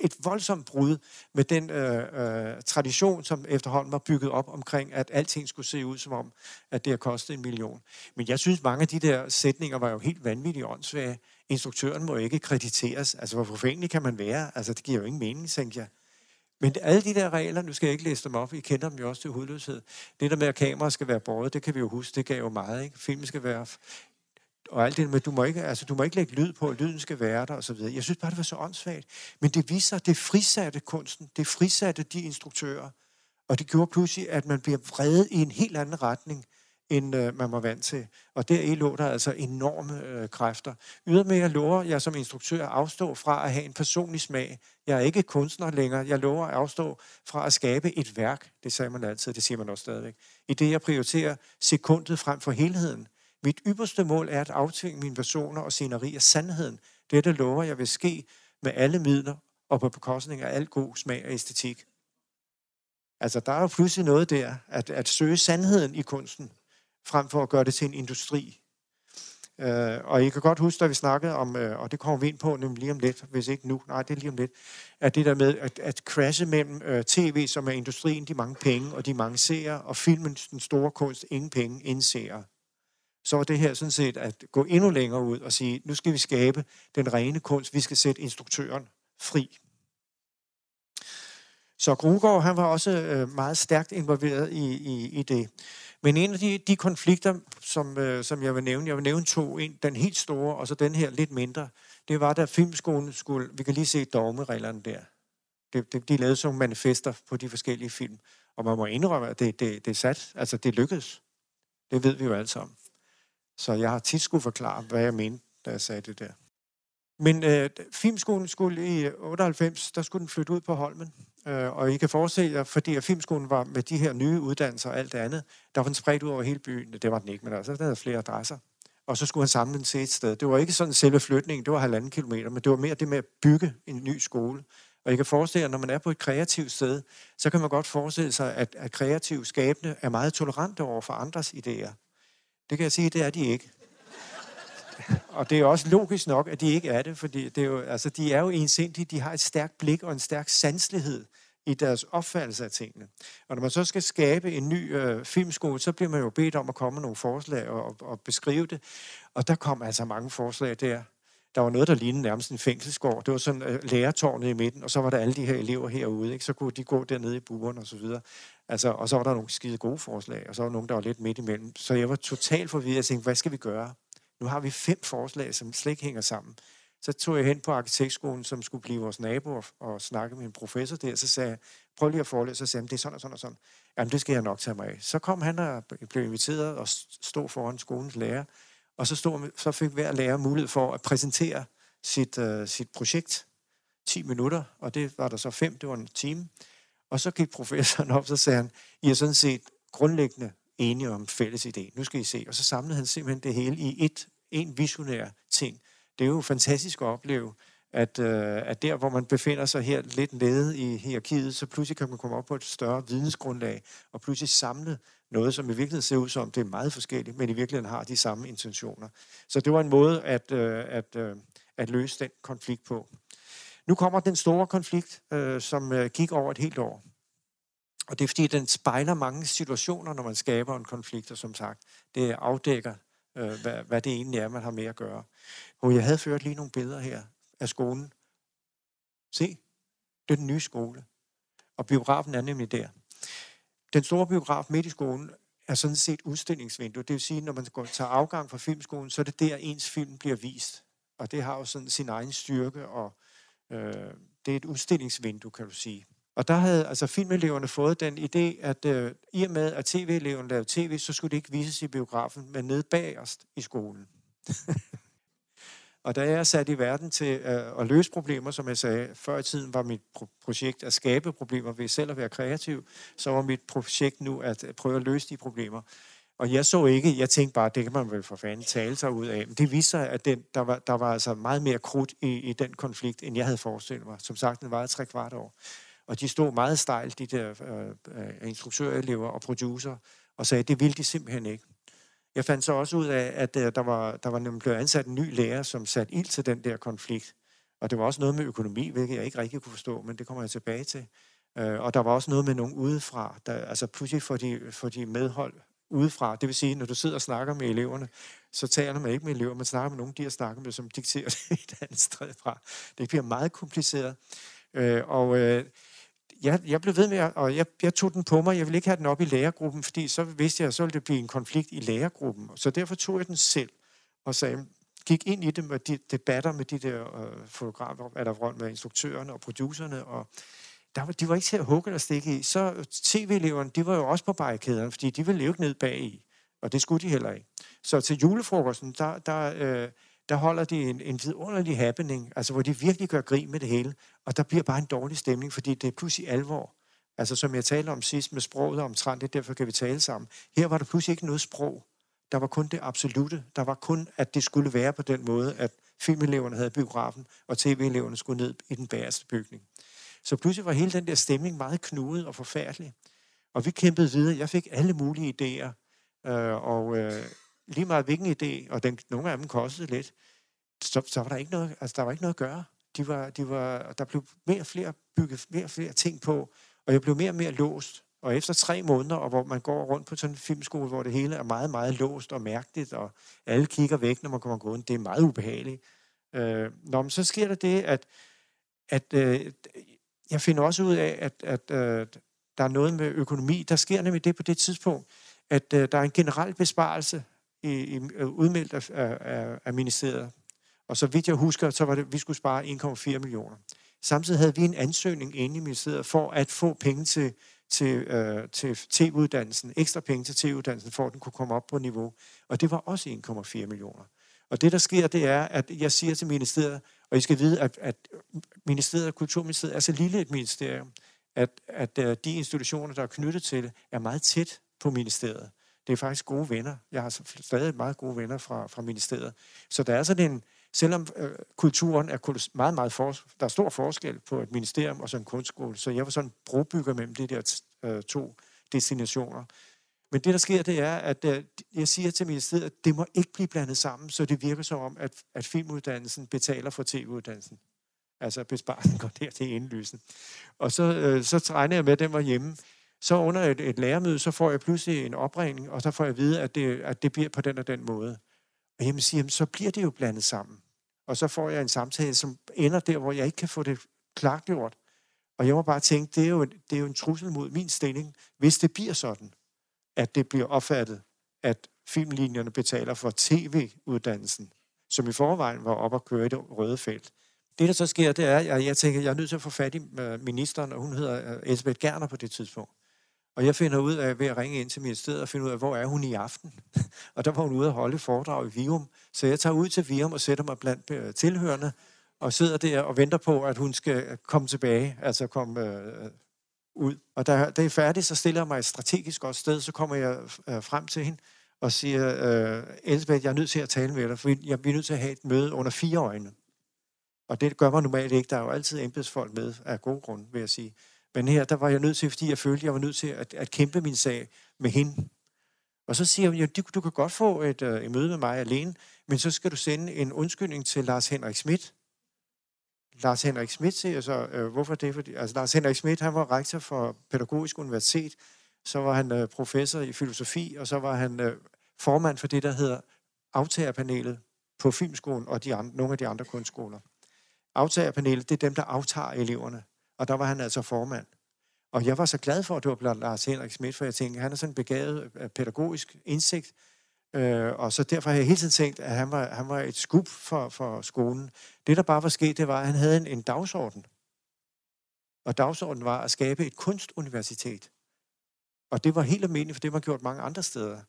et voldsomt brud med den øh, øh, tradition, som efterhånden var bygget op omkring, at alting skulle se ud som om, at det har kostet en million. Men jeg synes, mange af de der sætninger var jo helt vanvittigt åndssvage. Instruktøren må ikke krediteres. Altså, hvor forfængelig kan man være? Altså, det giver jo ingen mening, tænkte jeg. Men alle de der regler, nu skal jeg ikke læse dem op, I kender dem jo også til hudløshed. Det der med, at kameraet skal være båret, det kan vi jo huske, det gav jo meget. Ikke? Filmen skal være og alt det med, du må ikke, altså, du må ikke lægge lyd på, lyden skal være der, og så videre. Jeg synes bare, det var så åndssvagt. Men det viser, det frisatte kunsten, det frisatte de instruktører, og det gjorde pludselig, at man bliver vredet i en helt anden retning, end øh, man var vant til. Og der lå der altså enorme øh, kræfter. Ydermere lover jeg som instruktør at afstå fra at have en personlig smag. Jeg er ikke kunstner længere. Jeg lover at afstå fra at skabe et værk. Det sagde man altid, det siger man også stadigvæk. I det, jeg prioriterer sekundet frem for helheden. Mit ypperste mål er at aftvinge mine versioner og scenerier sandheden. Dette lover jeg vil ske med alle midler og på bekostning af al god smag og æstetik. Altså, der er jo pludselig noget der, at, at søge sandheden i kunsten, frem for at gøre det til en industri. Uh, og I kan godt huske, da vi snakkede om, uh, og det kommer vi ind på nemlig lige om lidt, hvis ikke nu, nej, det er lige om lidt, at det der med at, at crashe mellem uh, tv, som er industrien, de mange penge, og de mange seere, og filmen, den store kunst, ingen penge, ingen seere så var det her sådan set at gå endnu længere ud og sige, nu skal vi skabe den rene kunst, vi skal sætte instruktøren fri. Så Grugård, han var også øh, meget stærkt involveret i, i, i det. Men en af de, de konflikter, som, øh, som jeg vil nævne, jeg vil nævne to, en, den helt store, og så den her lidt mindre, det var, da filmskolen skulle, vi kan lige se dogmereglerne der. Det, det, de lavede sådan manifester på de forskellige film, og man må indrømme, at det, det, det er sat, altså det lykkedes. Det ved vi jo alle sammen. Så jeg har tit skulle forklare, hvad jeg mente, da jeg sagde det der. Men øh, filmskolen skulle i øh, 98, der skulle den flytte ud på Holmen. Øh, og I kan forestille jer, fordi at filmskolen var med de her nye uddannelser og alt det andet, der var den spredt ud over hele byen. Det var den ikke, men altså, der havde flere adresser. Og så skulle han samle den til et sted. Det var ikke sådan selve flytningen, det var halvanden kilometer, men det var mere det med at bygge en ny skole. Og I kan forestille jer, når man er på et kreativt sted, så kan man godt forestille sig, at, at kreativ skabende er meget tolerante over for andres idéer. Det kan jeg sige, det er de ikke. og det er også logisk nok, at de ikke er det, fordi det er jo, altså, de er jo ensindige, de har et stærkt blik og en stærk sanslighed. i deres opfattelse af tingene. Og når man så skal skabe en ny øh, filmskole, så bliver man jo bedt om at komme med nogle forslag og, og, og beskrive det. Og der kom altså mange forslag der. Der var noget, der lignede nærmest en fængselsgård. Det var sådan øh, lærertårnet i midten, og så var der alle de her elever herude. Ikke? Så kunne de gå dernede i buren og så videre. Altså, og så var der nogle skide gode forslag, og så var der nogle, der var lidt midt imellem. Så jeg var totalt forvirret og tænkte, hvad skal vi gøre? Nu har vi fem forslag, som slet ikke hænger sammen. Så tog jeg hen på arkitektskolen, som skulle blive vores nabo, og, og snakke med en professor der. Så sagde jeg, prøv lige at forelæse. Så sagde han, det er sådan og sådan og sådan. Jamen, det skal jeg nok tage mig af. Så kom han og blev inviteret og stod foran skolens lærer. Og så, stod, så fik hver lærer mulighed for at præsentere sit, uh, sit projekt. 10 minutter, og det var der så fem, det var en time. Og så gik professoren op, så sagde han, I er sådan set grundlæggende enige om fælles idé. Nu skal I se. Og så samlede han simpelthen det hele i et, en visionær ting. Det er jo fantastisk at opleve, at, øh, at der, hvor man befinder sig her lidt nede i hierarkiet, så pludselig kan man komme op på et større vidensgrundlag, og pludselig samle noget, som i virkeligheden ser ud som, det er meget forskelligt, men i virkeligheden har de samme intentioner. Så det var en måde at, øh, at, øh, at løse den konflikt på. Nu kommer den store konflikt, øh, som øh, gik over et helt år. Og det er fordi, den spejler mange situationer, når man skaber en konflikt, og som sagt, det afdækker, øh, hvad, hvad det egentlig er, man har med at gøre. Og jeg havde ført lige nogle billeder her af skolen. Se, det er den nye skole. Og biografen er nemlig der. Den store biograf midt i skolen er sådan set udstillingsvindue. Det vil sige, når man går tager afgang fra filmskolen, så er det der, ens film bliver vist. Og det har jo sådan sin egen styrke, og øh, det er et udstillingsvindue, kan du sige. Og der havde altså filmeleverne fået den idé, at øh, i og med, at tv-eleverne lavede tv, så skulle det ikke vises i biografen, men nede bagerst i skolen. [laughs] og da jeg er sat i verden til øh, at løse problemer, som jeg sagde, før i tiden var mit pro- projekt at skabe problemer ved selv at være kreativ, så var mit projekt nu at prøve at løse de problemer. Og jeg så ikke, jeg tænkte bare, det kan man vel for fanden tale sig ud af. Men det viste sig, at den, der, var, der var altså meget mere krudt i, i den konflikt, end jeg havde forestillet mig. Som sagt, den varede tre kvart år. Og de stod meget stejlt, de der øh, øh, instruktørelever og producer, og sagde, det ville de simpelthen ikke. Jeg fandt så også ud af, at øh, der var, der var nemlig blevet ansat en ny lærer, som satte ild til den der konflikt. Og det var også noget med økonomi, hvilket jeg ikke rigtig kunne forstå, men det kommer jeg tilbage til. Øh, og der var også noget med nogen udefra, der, altså pludselig får de, får de medhold udefra. Det vil sige, når du sidder og snakker med eleverne, så taler man ikke med elever, man snakker med nogen, de har snakket med, som dikterer [laughs] det et andet sted fra. Det bliver meget kompliceret. Øh, og øh, jeg, jeg blev ved med, at, og jeg, jeg tog den på mig. Jeg ville ikke have den op i lærergruppen, fordi så vidste jeg, at så ville det blive en konflikt i lærergruppen. Så derfor tog jeg den selv og sagde, gik ind i det med de debatter med de der øh, fotografer, eller med instruktørerne og producerne, og der var, de var ikke til at hugge eller stikke i. Så tv-eleverne, de var jo også på barrikaderne, fordi de ville leve ned bag i, og det skulle de heller ikke. Så til julefrokosten, der, der, øh, der holder de en, en vidunderlig happening, altså hvor de virkelig gør grin med det hele, og der bliver bare en dårlig stemning, fordi det er pludselig alvor. Altså som jeg talte om sidst med sproget omtrent, det derfor kan vi tale sammen. Her var der pludselig ikke noget sprog. Der var kun det absolute. Der var kun, at det skulle være på den måde, at filmeleverne havde biografen, og tv-eleverne skulle ned i den bagerste bygning. Så pludselig var hele den der stemning meget knudet og forfærdelig. Og vi kæmpede videre. Jeg fik alle mulige idéer. Øh, og øh, lige meget hvilken idé, og den, nogle af dem kostede lidt, så, så var der ikke noget, altså der var ikke noget at gøre. De var, de var, der blev mere og flere bygget mere og flere ting på, og jeg blev mere og mere låst. Og efter tre måneder, og hvor man går rundt på sådan en filmskole, hvor det hele er meget, meget låst og mærkeligt, og alle kigger væk, når man kommer gående, det er meget ubehageligt. Øh, når, men så sker der det, at, at øh, jeg finder også ud af, at, at øh, der er noget med økonomi. Der sker nemlig det på det tidspunkt, at øh, der er en generel besparelse i, i, øh, udmeldt af, af, af ministeriet. Og så vidt jeg husker, så var det, at vi skulle spare 1,4 millioner. Samtidig havde vi en ansøgning inde i ministeriet for at få penge til, til, øh, til TV-uddannelsen, ekstra penge til TV-uddannelsen, for at den kunne komme op på niveau. Og det var også 1,4 millioner. Og det, der sker, det er, at jeg siger til ministeriet, og I skal vide, at, at ministeriet, Kulturministeriet er så lille et ministerium, at, at øh, de institutioner, der er knyttet til det, er meget tæt på ministeriet. Det er faktisk gode venner. Jeg har stadig meget gode venner fra, fra ministeriet. Så der er sådan en, selvom øh, kulturen er meget, meget for, der er stor forskel på et ministerium og så en kunstskole, så jeg var sådan brobygger mellem de der øh, to destinationer. Men det, der sker, det er, at øh, jeg siger til ministeriet, at det må ikke blive blandet sammen, så det virker som om, at, at filmuddannelsen betaler for tv-uddannelsen. Altså, besparelsen [laughs] går der til indlysen. Og så, øh, så regner jeg med, at den var hjemme. Så under et, et lærermøde, så får jeg pludselig en opringning, og så får jeg at vide, at det, at det bliver på den og den måde. Og jeg siger, så bliver det jo blandet sammen. Og så får jeg en samtale, som ender der, hvor jeg ikke kan få det klargjort. Og jeg må bare tænke, det er jo, det er jo en trussel mod min stilling, hvis det bliver sådan, at det bliver opfattet, at filmlinjerne betaler for tv-uddannelsen, som i forvejen var op at køre i det røde felt. Det, der så sker, det er, at jeg tænker, at jeg er nødt til at få fat i øh, ministeren, og hun hedder øh, Elisabeth Gerner på det tidspunkt. Og jeg finder ud af, ved at ringe ind til ministeriet og finde ud af, hvor er hun i aften. [laughs] og der var hun ude at holde foredrag i Vium. Så jeg tager ud til Vium og sætter mig blandt øh, tilhørende, og sidder der og venter på, at hun skal komme tilbage, altså komme øh, ud. Og da det er færdigt, så stiller jeg mig et strategisk godt sted, så kommer jeg øh, frem til hende og siger, øh, Elisabeth, jeg er nødt til at tale med dig, for jeg bliver nødt til at have et møde under fire øjne. Og det gør man normalt ikke. Der er jo altid embedsfolk med af gode grunde, vil jeg sige. Men her, der var jeg nødt til, fordi jeg følte, jeg var nødt til at, at kæmpe min sag med hende. Og så siger hun, ja, du, du kan godt få et, øh, et møde med mig alene, men så skal du sende en undskyldning til Lars Henrik Schmidt. Lars Henrik Schmidt siger så, øh, hvorfor det? Fordi, altså, Lars Henrik Schmidt, han var rektor for Pædagogisk Universitet, så var han øh, professor i filosofi, og så var han øh, formand for det, der hedder aftagerpanelet på Filmskolen og de andre, nogle af de andre kunstskoler. Aftagerpanelet, det er dem, der aftager eleverne. Og der var han altså formand. Og jeg var så glad for, at det var Lars Henrik Schmidt, for jeg tænkte, han er sådan en begavet øh, pædagogisk indsigt, Øh, og så derfor har jeg hele tiden tænkt, at han var, han var et skub for, for skolen. Det, der bare var sket, det var, at han havde en, en dagsorden. Og dagsordenen var at skabe et kunstuniversitet. Og det var helt almindeligt, for det var gjort mange andre steder.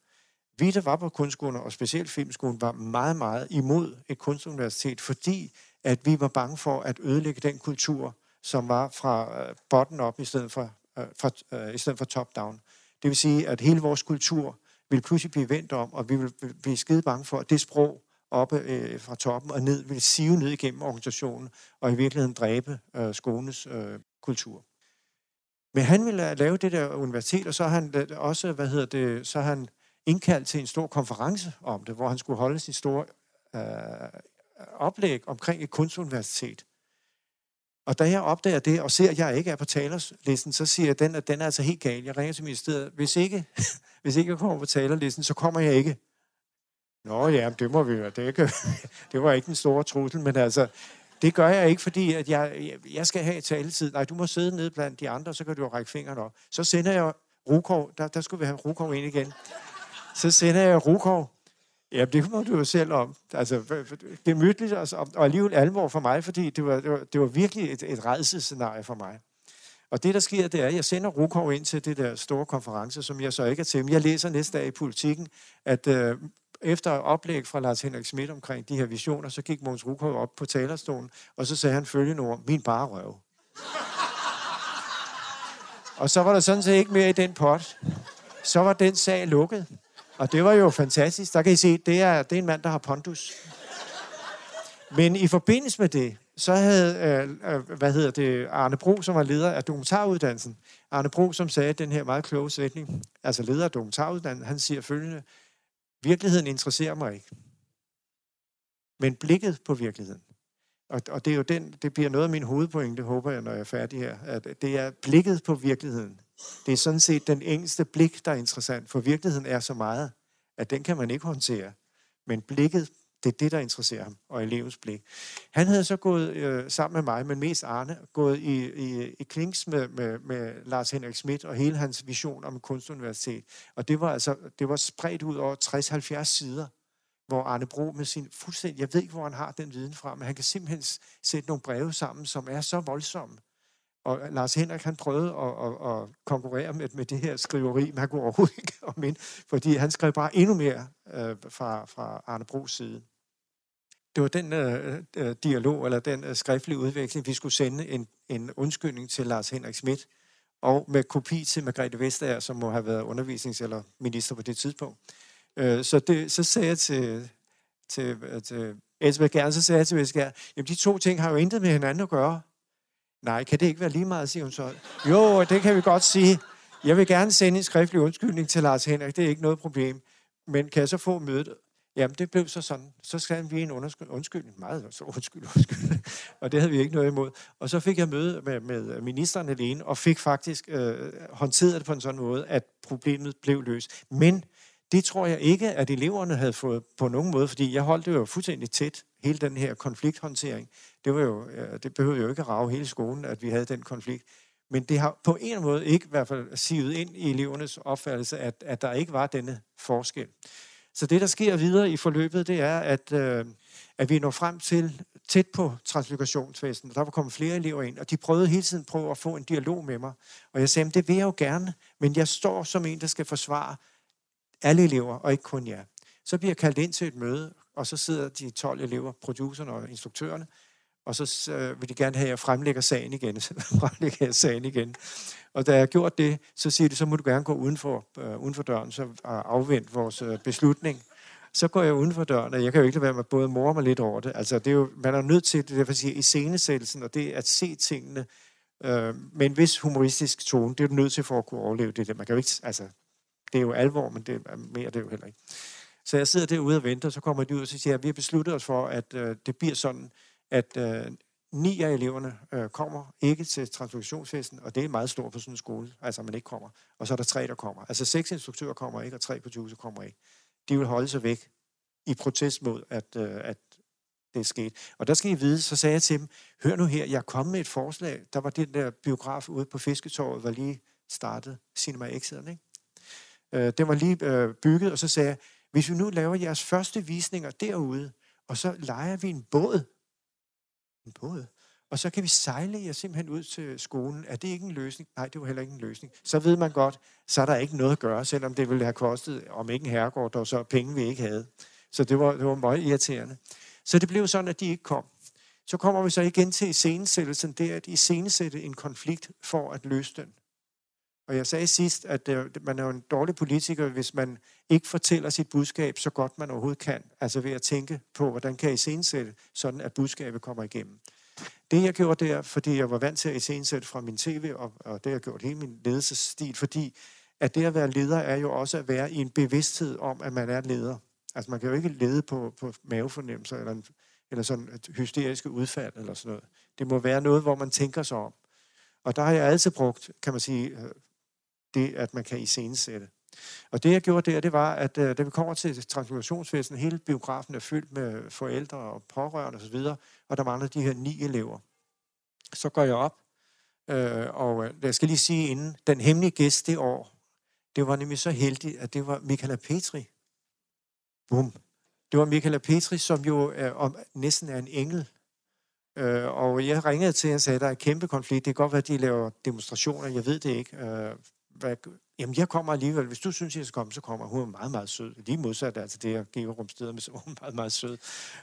Vi, der var på kunstskolen, og specielt filmskolen, var meget, meget imod et kunstuniversitet, fordi at vi var bange for at ødelægge den kultur, som var fra øh, uh, bottom op i stedet for, øh, for, for, øh, i stedet for top down. Det vil sige, at hele vores kultur vil pludselig blive vendt om, og vi vil blive skide bange for, at det sprog oppe øh, fra toppen og ned vil sive ned igennem organisationen og i virkeligheden dræbe øh, skolens øh, kultur. Men han ville øh, lave det der universitet, og så har han øh, også, hvad hedder det, så har han indkaldt til en stor konference om det, hvor han skulle holde sin store øh, oplæg omkring et kunstuniversitet. Og da jeg opdager det, og ser, at jeg ikke er på talerlisten, så siger jeg, at den, at den er altså helt gal. Jeg ringer til ministeriet. Hvis ikke, [laughs] hvis ikke jeg kommer på talerlisten, så kommer jeg ikke. Nå ja, det må vi Det, ikke, [laughs] det var ikke den store trussel, men altså, det gør jeg ikke, fordi at jeg, jeg skal have taletid. Nej, du må sidde nede blandt de andre, så kan du jo række fingrene op. Så sender jeg Rukov, der, der skulle vi have Rukov ind igen. Så sender jeg Rukov, Ja, det må du jo selv om. Altså, gemytligt og, og alligevel alvor for mig, fordi det var, det var, det var virkelig et, et redselsscenarie for mig. Og det, der sker, det er, at jeg sender Rukov ind til det der store konference, som jeg så ikke er til. Men jeg læser næste dag i politikken, at øh, efter oplæg fra Lars Henrik Schmidt omkring de her visioner, så gik Måns Rukov op på talerstolen, og så sagde han følgende ord, min bare røv. og så var der sådan set ikke mere i den pot. Så var den sag lukket. Og det var jo fantastisk. Der kan I se, det er, det er en mand, der har pondus. Men i forbindelse med det, så havde, øh, øh hvad hedder det, Arne Bro, som var leder af dokumentaruddannelsen, Arne Bro, som sagde den her meget kloge sætning, altså leder af dokumentaruddannelsen, han siger følgende, virkeligheden interesserer mig ikke. Men blikket på virkeligheden. Og, og det er jo den, det bliver noget af min hovedpointe, håber jeg, når jeg er færdig her, at det er blikket på virkeligheden. Det er sådan set den eneste blik, der er interessant, for virkeligheden er så meget, at den kan man ikke håndtere. Men blikket, det er det, der interesserer ham, og elevens blik. Han havde så gået øh, sammen med mig, men mest Arne, gået i, i, i klings med, med, med Lars Henrik Schmidt og hele hans vision om et kunstuniversitet. Og det var altså det var spredt ud over 60-70 sider, hvor Arne Bro med sin fuldstændig, jeg ved ikke, hvor han har den viden fra, men han kan simpelthen sætte nogle breve sammen, som er så voldsomme, og øh, Lars Henrik, han prøvede at, at, at konkurrere med, med det her skriveri, men han kunne overhovedet ikke om ind, fordi han skrev bare endnu mere øh, fra, fra Arne Bros side. Det var den øh, øh, dialog, eller den øh, skriftlige udveksling, vi skulle sende en, en undskyldning til Lars Henrik Schmidt, og med kopi til Margrethe Vestager, som må have været undervisnings- eller minister på det tidspunkt. Øh, så, det, så sagde jeg til, til, øh, til Elsebeth Gern, så sagde jeg til Vestager, jamen de to ting har jo intet med hinanden at gøre. Nej, kan det ikke være lige meget, siger hun så. Jo, det kan vi godt sige. Jeg vil gerne sende en skriftlig undskyldning til Lars Henrik, det er ikke noget problem. Men kan jeg så få mødet? Jamen, det blev så sådan. Så skrev vi en undskyldning. Meget så undskyld, undskyld. [laughs] og det havde vi ikke noget imod. Og så fik jeg møde med, med ministeren alene, og fik faktisk øh, håndteret det på en sådan måde, at problemet blev løst. Men det tror jeg ikke, at eleverne havde fået på nogen måde, fordi jeg holdt det jo fuldstændig tæt, hele den her konflikthåndtering. Det, var jo, øh, det behøvede jo ikke at rave hele skolen, at vi havde den konflikt. Men det har på en måde ikke i hvert fald sivet ind i elevernes opfattelse, at, at der ikke var denne forskel. Så det, der sker videre i forløbet, det er, at, øh, at vi når frem til tæt på transmigrationsvæsenet. Der var kommet flere elever ind, og de prøvede hele tiden på at få en dialog med mig. Og jeg sagde, det vil jeg jo gerne, men jeg står som en, der skal forsvare alle elever, og ikke kun jer. Så bliver jeg kaldt ind til et møde, og så sidder de 12 elever, producerne og instruktørerne, og så øh, vil de gerne have, at jeg fremlægger sagen igen. Så [laughs] fremlægger jeg sagen igen. Og da jeg har gjort det, så siger de, så må du gerne gå uden for, øh, uden for døren så, øh, afvent vores øh, beslutning. Så går jeg uden for døren, og jeg kan jo ikke lade være med både mor mig lidt over det. Altså, det er jo, man er nødt til, det derfor siger, iscenesættelsen, og det at se tingene øh, med en vis humoristisk tone, det er du nødt til for at kunne overleve det. Man kan jo ikke, altså, det er jo alvor, men det er mere det er jo heller ikke. Så jeg sidder derude og venter, og så kommer de ud og siger, at vi har besluttet os for, at øh, det bliver sådan, at øh, ni af eleverne øh, kommer ikke til transfusionsfesten, og det er meget stort på sådan en skole, altså man ikke kommer. Og så er der tre, der kommer. Altså seks instruktører kommer ikke, og tre producer kommer ikke. De vil holde sig væk i protest mod, at, øh, at det er sket. Og der skal I vide, så sagde jeg til dem, hør nu her, jeg er kommet med et forslag. Der var den der biograf ude på Fisketorvet, var lige startet, Cinema Exiden, ikke? Øh, den var lige øh, bygget, og så sagde jeg, hvis vi nu laver jeres første visninger derude, og så leger vi en båd, en båd, og så kan vi sejle jer simpelthen ud til skolen. Er det ikke en løsning? Nej, det var heller ikke en løsning. Så ved man godt, så er der ikke noget at gøre, selvom det ville have kostet, om ikke en herregård, der så penge, vi ikke havde. Så det var, det var meget irriterende. Så det blev sådan, at de ikke kom. Så kommer vi så igen til iscenesættelsen, det er at iscenesætte en konflikt for at løse den. Og jeg sagde sidst, at øh, man er jo en dårlig politiker, hvis man ikke fortæller sit budskab så godt man overhovedet kan. Altså ved at tænke på, hvordan kan jeg iscenesætte, sådan at budskabet kommer igennem. Det jeg gjorde der, fordi jeg var vant til at iscenesætte fra min tv, og, og det har jeg gjort hele min ledelsesstil, fordi at det at være leder er jo også at være i en bevidsthed om, at man er leder. Altså man kan jo ikke lede på, på mavefornemmelser eller, en, eller sådan et hysteriske udfald eller sådan noget. Det må være noget, hvor man tænker sig om. Og der har jeg altid brugt, kan man sige, øh, det, at man kan iscenesætte. Og det, jeg gjorde der, det var, at uh, da vi kommer til transformationsfesten, hele biografen er fyldt med forældre og pårørende osv., og, og der mangler de her ni elever. Så går jeg op, uh, og øh, jeg skal lige sige inden, den hemmelige gæst det år, det var nemlig så heldig, at det var Michaela Petri. Bum. Det var Michaela Petri, som jo er, om, næsten er en engel. Uh, og jeg ringede til hende og sagde, at der er en kæmpe konflikt. Det kan godt være, at de laver demonstrationer. Jeg ved det ikke. Uh, hvad, jamen jeg kommer alligevel. Hvis du synes, jeg skal komme, så kommer hun. er meget, meget sød. Lige modsat altså det, jeg giver rumsteder med, så hun er meget, meget sød.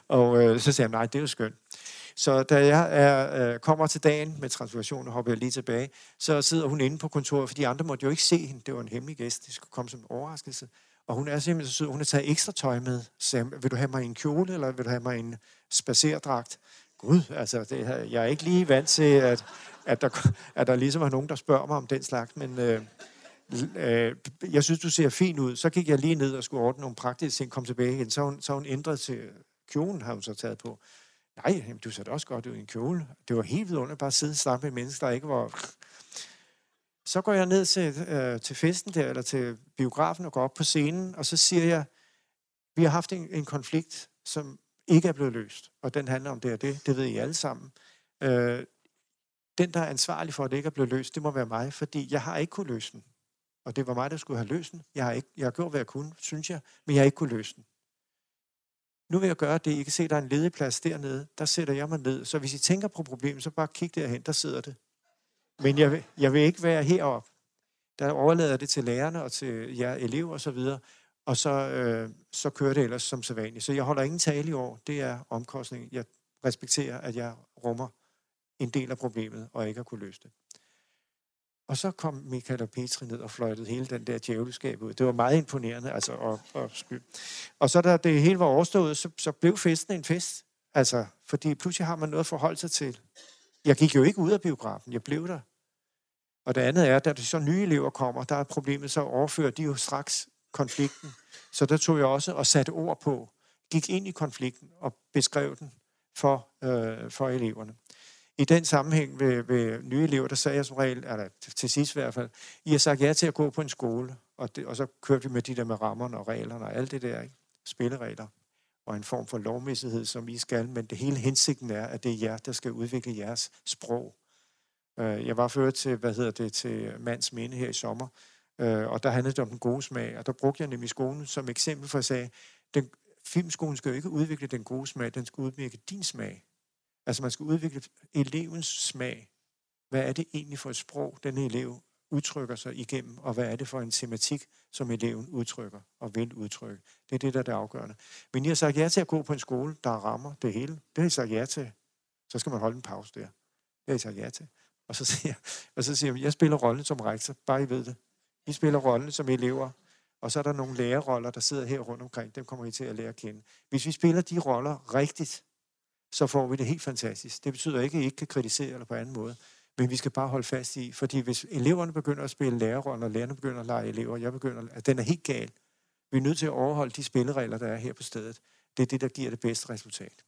Og øh, så sagde jeg, nej, det er jo skønt. Så da jeg er, øh, kommer til dagen med transformation, og hopper jeg lige tilbage, så sidder hun inde på kontoret, for de andre måtte jo ikke se hende. Det var en hemmelig gæst. Det skulle komme som en overraskelse. Og hun er simpelthen så sød. Hun har taget ekstra tøj med. Så vil du have mig en kjole, eller vil du have mig en spacerdragt? Gud, altså, det, jeg er ikke lige vant til, at, at, der, at der ligesom er nogen, der spørger mig om den slags, men øh, øh, jeg synes, du ser fin ud. Så gik jeg lige ned og skulle ordne nogle praktiske ting, kom tilbage igen. Så hun, så hun ændret til kjolen, har hun så taget på. Nej, jamen, du ser da også godt ud i en kjole. Det var helt vidunderligt bare at sidde sammen med mennesker, der ikke var... Så går jeg ned til, øh, til festen der, eller til biografen og går op på scenen, og så siger jeg, vi har haft en, en konflikt, som ikke er blevet løst, og den handler om det og det, det ved I alle sammen. Øh, den, der er ansvarlig for, at det ikke er blevet løst, det må være mig, fordi jeg har ikke kunne løse den. Og det var mig, der skulle have løst den. Jeg har, ikke, jeg har gjort, hvad jeg kunne, synes jeg, men jeg har ikke kunne løse den. Nu vil jeg gøre det. I kan se, der er en ledig plads dernede. Der sætter jeg mig ned. Så hvis I tænker på problemet, så bare kig derhen, der sidder det. Men jeg vil, jeg vil ikke være heroppe. Der overlader det til lærerne og til jer elever osv., og, og så, øh, så kører det ellers som sædvanligt. Så jeg holder ingen tale i år. Det er omkostning. Jeg respekterer, at jeg rummer en del af problemet, og ikke at kunne løse det. Og så kom Michael og Petri ned og fløjtede hele den der djævelskab ud. Det var meget imponerende, altså, og, og sky. Og så da det hele var overstået, så, så blev festen en fest. Altså, fordi pludselig har man noget at forholde sig til. Jeg gik jo ikke ud af biografen, jeg blev der. Og det andet er, at da de så nye elever kommer, der er problemet, så overfører de jo straks konflikten. Så der tog jeg også og satte ord på. gik ind i konflikten og beskrev den for, øh, for eleverne. I den sammenhæng ved, ved nye elever, der sagde jeg som regel, eller til sidst i hvert fald, I har sagt ja til at gå på en skole, og, det, og så kørte vi med de der med rammerne og reglerne og alt det der, ikke? spilleregler og en form for lovmæssighed, som I skal, men det hele hensigten er, at det er jer, der skal udvikle jeres sprog. Øh, jeg var før til, hvad hedder det, til mands minde her i sommer, øh, og der handlede det om den gode smag, og der brugte jeg nemlig skolen som eksempel for at sige, den, filmskolen skal jo ikke udvikle den gode smag, den skal udvikle din smag. Altså man skal udvikle elevens smag. Hvad er det egentlig for et sprog, den elev udtrykker sig igennem, og hvad er det for en tematik, som eleven udtrykker og vil udtrykke. Det er det, der er det afgørende. Men I har sagt ja til at gå på en skole, der rammer det hele. Det har I sagt ja til. Så skal man holde en pause der. Det har I sagt ja til. Og så siger, og så siger jeg, jeg spiller rollen som rektor, bare I ved det. I spiller rollen som elever, og så er der nogle lærerroller, der sidder her rundt omkring. Dem kommer I til at lære at kende. Hvis vi spiller de roller rigtigt, så får vi det helt fantastisk. Det betyder ikke, at I ikke kan kritisere eller på anden måde. Men vi skal bare holde fast i, fordi hvis eleverne begynder at spille lærerrollen, og lærerne begynder at lege elever, jeg begynder, at den er helt gal. Vi er nødt til at overholde de spilleregler, der er her på stedet. Det er det, der giver det bedste resultat.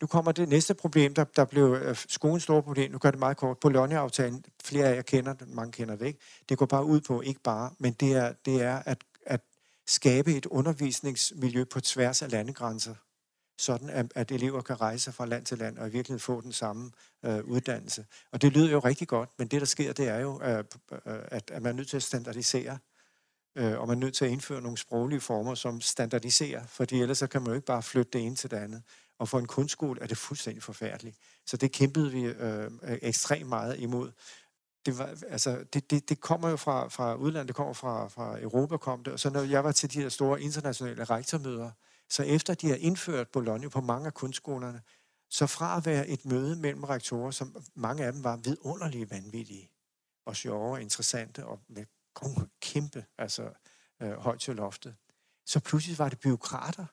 Nu kommer det næste problem, der, der blev øh, skolens store problem. Nu gør det meget kort. Bologna-aftalen, flere af jer kender den, mange kender det ikke. Det går bare ud på, ikke bare, men det er, det er at, at skabe et undervisningsmiljø på tværs af landegrænser sådan at, at elever kan rejse fra land til land og i virkeligheden få den samme øh, uddannelse. Og det lyder jo rigtig godt, men det, der sker, det er jo, øh, øh, at, at man er nødt til at standardisere, øh, og man er nødt til at indføre nogle sproglige former, som standardiserer, fordi ellers så kan man jo ikke bare flytte det ene til det andet. Og for en kunstskole er det fuldstændig forfærdeligt. Så det kæmpede vi øh, øh ekstremt meget imod. Det, var, altså, det, det, det kommer jo fra, fra udlandet, det kommer fra, fra Europa, kom det. Og så når jeg var til de her store internationale rektormøder, så efter de har indført Bologna på mange af kunstskolerne, så fra at være et møde mellem rektorer, som mange af dem var vidunderlige vanvittige, og sjove og interessante, og med kæmpe, altså øh, højt til loftet, så pludselig var det byråkrater.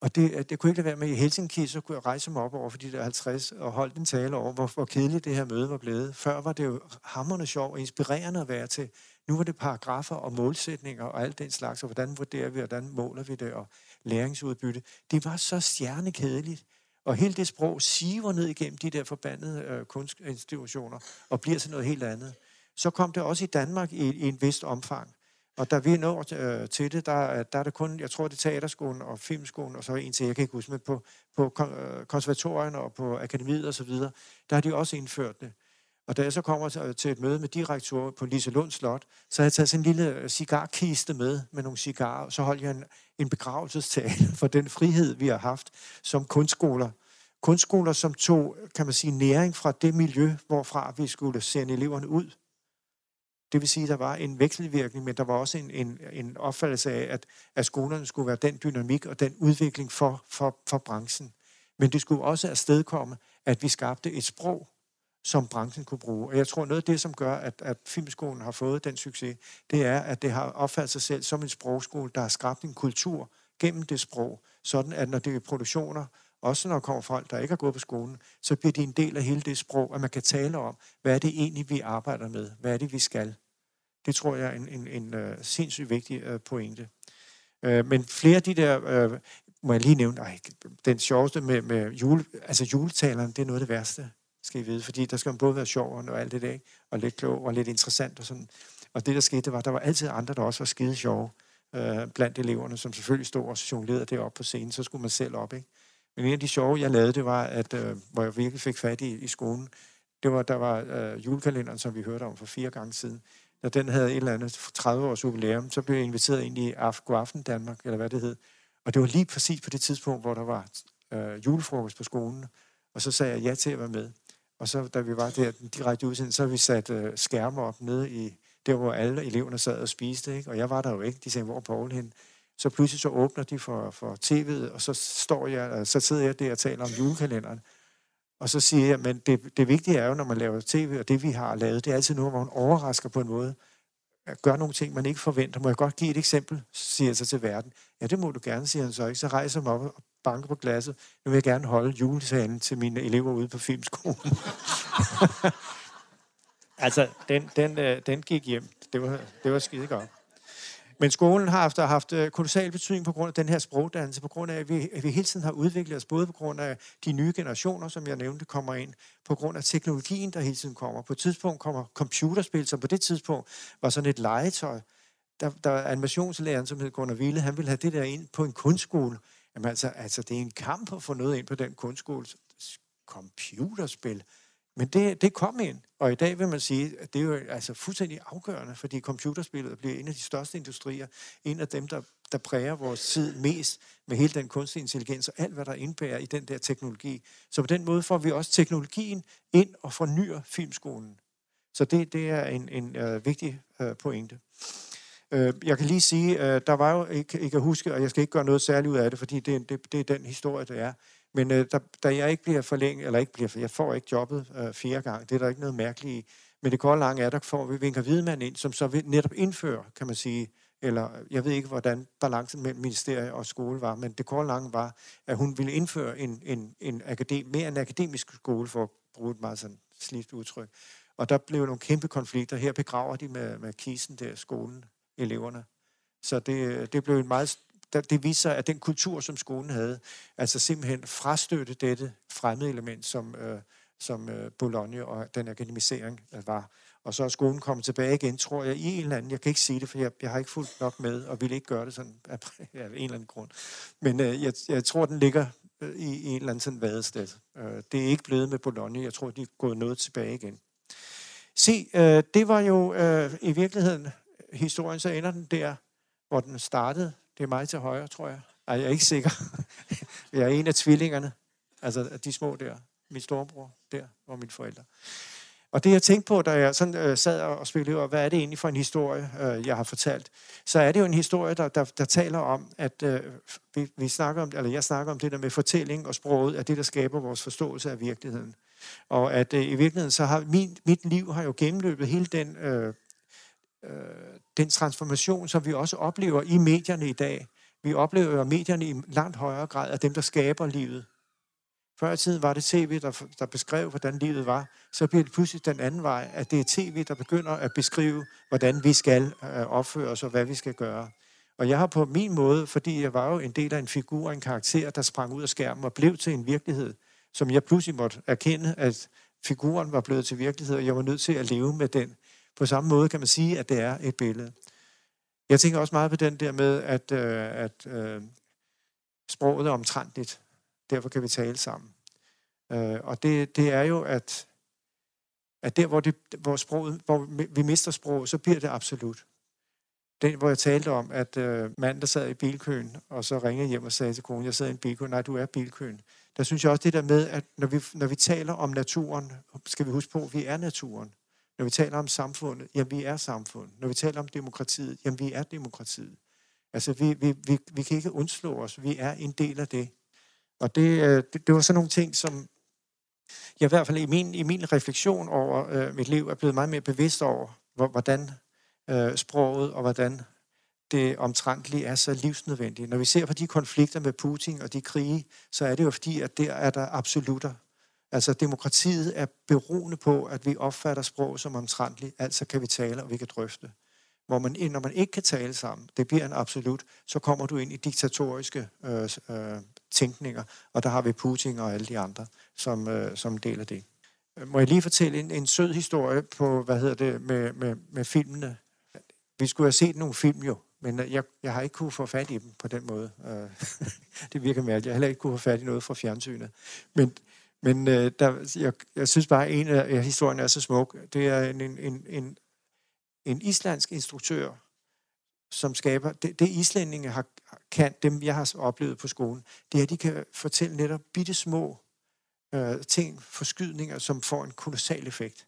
Og det, øh, det kunne ikke lade være med i Helsinki, så kunne jeg rejse mig op over for de der 50 og holde en tale over, hvor, hvor kedeligt det her møde var blevet. Før var det jo hammerende sjov og inspirerende at være til. Nu var det paragrafer og målsætninger og alt den slags, og hvordan vurderer vi, og hvordan måler vi det, og læringsudbytte. Det var så stjernekedeligt. Og hele det sprog siver ned igennem de der forbandede øh, kunstinstitutioner og bliver til noget helt andet. Så kom det også i Danmark i, i en vist omfang. Og da vi når øh, til det, der, øh, der er det kun, jeg tror det er teaterskolen og filmskolen, og så en til, jeg kan ikke huske, men på, på øh, konservatorierne og på akademiet og så videre, der har de også indført det. Og da jeg så kommer til et møde med direktorer på Liselund Slot, så har jeg taget sådan en lille øh, cigarkiste med, med nogle cigarer, og så holdt jeg en, en begravelsestale for den frihed, vi har haft som kunstskoler. Kunstskoler, som tog, kan man sige, næring fra det miljø, hvorfra vi skulle sende eleverne ud. Det vil sige, at der var en vekselvirkning, men der var også en, en, en opfattelse af, at, at skolerne skulle være den dynamik og den udvikling for, for, for branchen. Men det skulle også afstedkomme, at vi skabte et sprog, som branchen kunne bruge. Og jeg tror, noget af det, som gør, at, at filmskolen har fået den succes, det er, at det har opfattet sig selv som en sprogskole, der har skabt en kultur gennem det sprog, sådan at når det er produktioner, også når der kommer folk, der ikke har gået på skolen, så bliver de en del af hele det sprog, at man kan tale om, hvad er det egentlig, vi arbejder med? Hvad er det, vi skal? Det tror jeg er en, en, en uh, sindssygt vigtig uh, pointe. Uh, men flere af de der, uh, må jeg lige nævne, ej, den sjoveste med, med jule, altså juletaleren, det er noget af det værste skal I vide, fordi der skal man både være sjov og alt det der, og lidt klog og lidt interessant og sådan. Og det, der skete, det var, der var altid andre, der også var skide sjove øh, blandt eleverne, som selvfølgelig stod og jonglerede deroppe på scenen, så skulle man selv op, ikke? Men en af de sjove, jeg lavede, det var, at, øh, hvor jeg virkelig fik fat i, i skolen, det var, der var øh, julekalenderen, som vi hørte om for fire gange siden. Når den havde et eller andet 30-års jubilæum, så blev jeg inviteret ind i Af Aften Danmark, eller hvad det hed. Og det var lige præcis på det tidspunkt, hvor der var øh, julefrokost på skolen. Og så sagde jeg ja til at være med. Og så, da vi var der den direkte udsendelse, så vi sat øh, skærme op nede i der, hvor alle eleverne sad og spiste. Ikke? Og jeg var der jo ikke. De sagde, hvor er Paul hen? Så pludselig så åbner de for, for tv'et, og så, står jeg, øh, så sidder jeg der og taler om julekalenderen. Og så siger jeg, men det, det vigtige er jo, når man laver tv, og det vi har lavet, det er altid noget, hvor man overrasker på en måde. Gør nogle ting, man ikke forventer. Må jeg godt give et eksempel, siger jeg så til verden. Ja, det må du gerne, siger han så ikke. Så rejser jeg mig op og banker på glasset. Nu vil jeg gerne holde juletalen til mine elever ude på filmskolen. [laughs] altså, den, den, øh, den gik hjem. Det var, det var skide godt. Men skolen har haft, haft øh, kolossal betydning på grund af den her sprogdannelse, på grund af, at vi, at vi hele tiden har udviklet os, både på grund af de nye generationer, som jeg nævnte, kommer ind, på grund af teknologien, der hele tiden kommer. På et tidspunkt kommer computerspil, som på det tidspunkt var sådan et legetøj. Der, der animationslæreren, som hed Gunnar Ville, han ville have det der ind på en kunstskole. Jamen altså, altså, det er en kamp at få noget ind på den kunstskole. Computerspil. Men det, det kom ind, og i dag vil man sige, at det er jo altså fuldstændig afgørende, fordi computerspillet bliver en af de største industrier, en af dem, der, der præger vores tid mest med hele den kunstige intelligens og alt, hvad der indbærer i den der teknologi. Så på den måde får vi også teknologien ind og fornyer filmskolen. Så det, det er en, en uh, vigtig uh, pointe. Øh, jeg kan lige sige, uh, der var jo, ikke, jeg kan huske, og jeg skal ikke gøre noget særligt ud af det, fordi det, det, det er den historie, det er. Men øh, da, da jeg ikke bliver forlænget, eller ikke bliver, jeg får ikke jobbet øh, fire gange, det er der ikke noget mærkeligt i. Men det går langt er, der får vi Vinker Hvidemand ind, som så netop indfører, kan man sige, eller jeg ved ikke, hvordan balancen mellem ministerie og skole var, men det korte lange var, at hun ville indføre en, en, en akadem, mere en akademisk skole, for at bruge et meget sådan slidt udtryk. Og der blev nogle kæmpe konflikter. Her begraver de med, med kisen der skolen, eleverne. Så det, det blev en meget det viser, at den kultur, som skolen havde, altså simpelthen frastøtte dette fremmede element, som, øh, som øh, Bologna og den akademisering øh, var. Og så er skolen kommet tilbage igen, tror jeg, i en eller anden, jeg kan ikke sige det, for jeg, jeg har ikke fulgt nok med, og vil ikke gøre det sådan af, [laughs] af en eller anden grund. Men øh, jeg, jeg tror, den ligger øh, i, i en eller anden sådan vadested. Øh, det er ikke blevet med Bologna, jeg tror, de er gået noget tilbage igen. Se, øh, det var jo øh, i virkeligheden historien, så ender den der, hvor den startede, det er mig til højre, tror jeg. Ej, jeg er ikke sikker. [laughs] jeg er en af tvillingerne. Altså de små der. Min storebror der, og mine forældre. Og det jeg tænkte på, da jeg sådan, øh, sad og spekulerede, hvad er det egentlig for en historie, øh, jeg har fortalt, så er det jo en historie, der, der, der taler om, at øh, vi, vi snakker om, eller jeg snakker om det der med fortælling og sproget, at det, der skaber vores forståelse af virkeligheden. Og at øh, i virkeligheden, så har min, mit liv har jo gennemløbet hele den øh, Øh, den transformation, som vi også oplever i medierne i dag. Vi oplever jo, at medierne i langt højere grad er dem, der skaber livet. Før i tiden var det tv, der, der beskrev, hvordan livet var. Så bliver det pludselig den anden vej, at det er tv, der begynder at beskrive, hvordan vi skal øh, opføre os og hvad vi skal gøre. Og jeg har på min måde, fordi jeg var jo en del af en figur, en karakter, der sprang ud af skærmen og blev til en virkelighed, som jeg pludselig måtte erkende, at figuren var blevet til virkelighed, og jeg var nødt til at leve med den. På samme måde kan man sige, at det er et billede. Jeg tænker også meget på den der med, at, øh, at øh, sproget er omtrentligt. Derfor kan vi tale sammen. Øh, og det, det er jo, at, at der, hvor, det, hvor, sproget, hvor vi mister sproget, så bliver det absolut. Den, hvor jeg talte om, at øh, manden, der sad i bilkøen, og så ringede hjem og sagde til konen, jeg sidder i en bilkø. Nej, du er bilkøen. Der synes jeg også det der med, at når vi, når vi taler om naturen, skal vi huske på, at vi er naturen. Når vi taler om samfundet, jamen vi er samfund. Når vi taler om demokratiet, jamen vi er demokratiet. Altså vi, vi, vi, vi kan ikke undslå os, vi er en del af det. Og det, øh, det, det var sådan nogle ting, som jeg i hvert fald i min, i min refleksion over øh, mit liv er blevet meget mere bevidst over, hvordan øh, sproget og hvordan det omtrentlige er så livsnødvendigt. Når vi ser på de konflikter med Putin og de krige, så er det jo fordi, at der er der absolutter. Altså demokratiet er beroende på, at vi opfatter sprog som omtrentligt, altså kan vi tale, og vi kan drøfte. Hvor man, når man ikke kan tale sammen, det bliver en absolut, så kommer du ind i diktatoriske øh, øh, tænkninger, og der har vi Putin og alle de andre, som, øh, som del af det. Må jeg lige fortælle en, en sød historie på, hvad hedder det, med, med, med filmene. Vi skulle have set nogle film jo, men jeg, jeg har ikke kunne få fat i dem på den måde. Øh, [laughs] det virker mærkeligt. Jeg har heller ikke kunne få fat i noget fra fjernsynet. Men men øh, der, jeg, jeg synes bare, at en af historien er så smuk. Det er en, en, en, en islandsk instruktør, som skaber... Det, det islændinge har, kan, dem jeg har oplevet på skolen, det er, at de kan fortælle netop bitte små øh, ting, forskydninger, som får en kolossal effekt.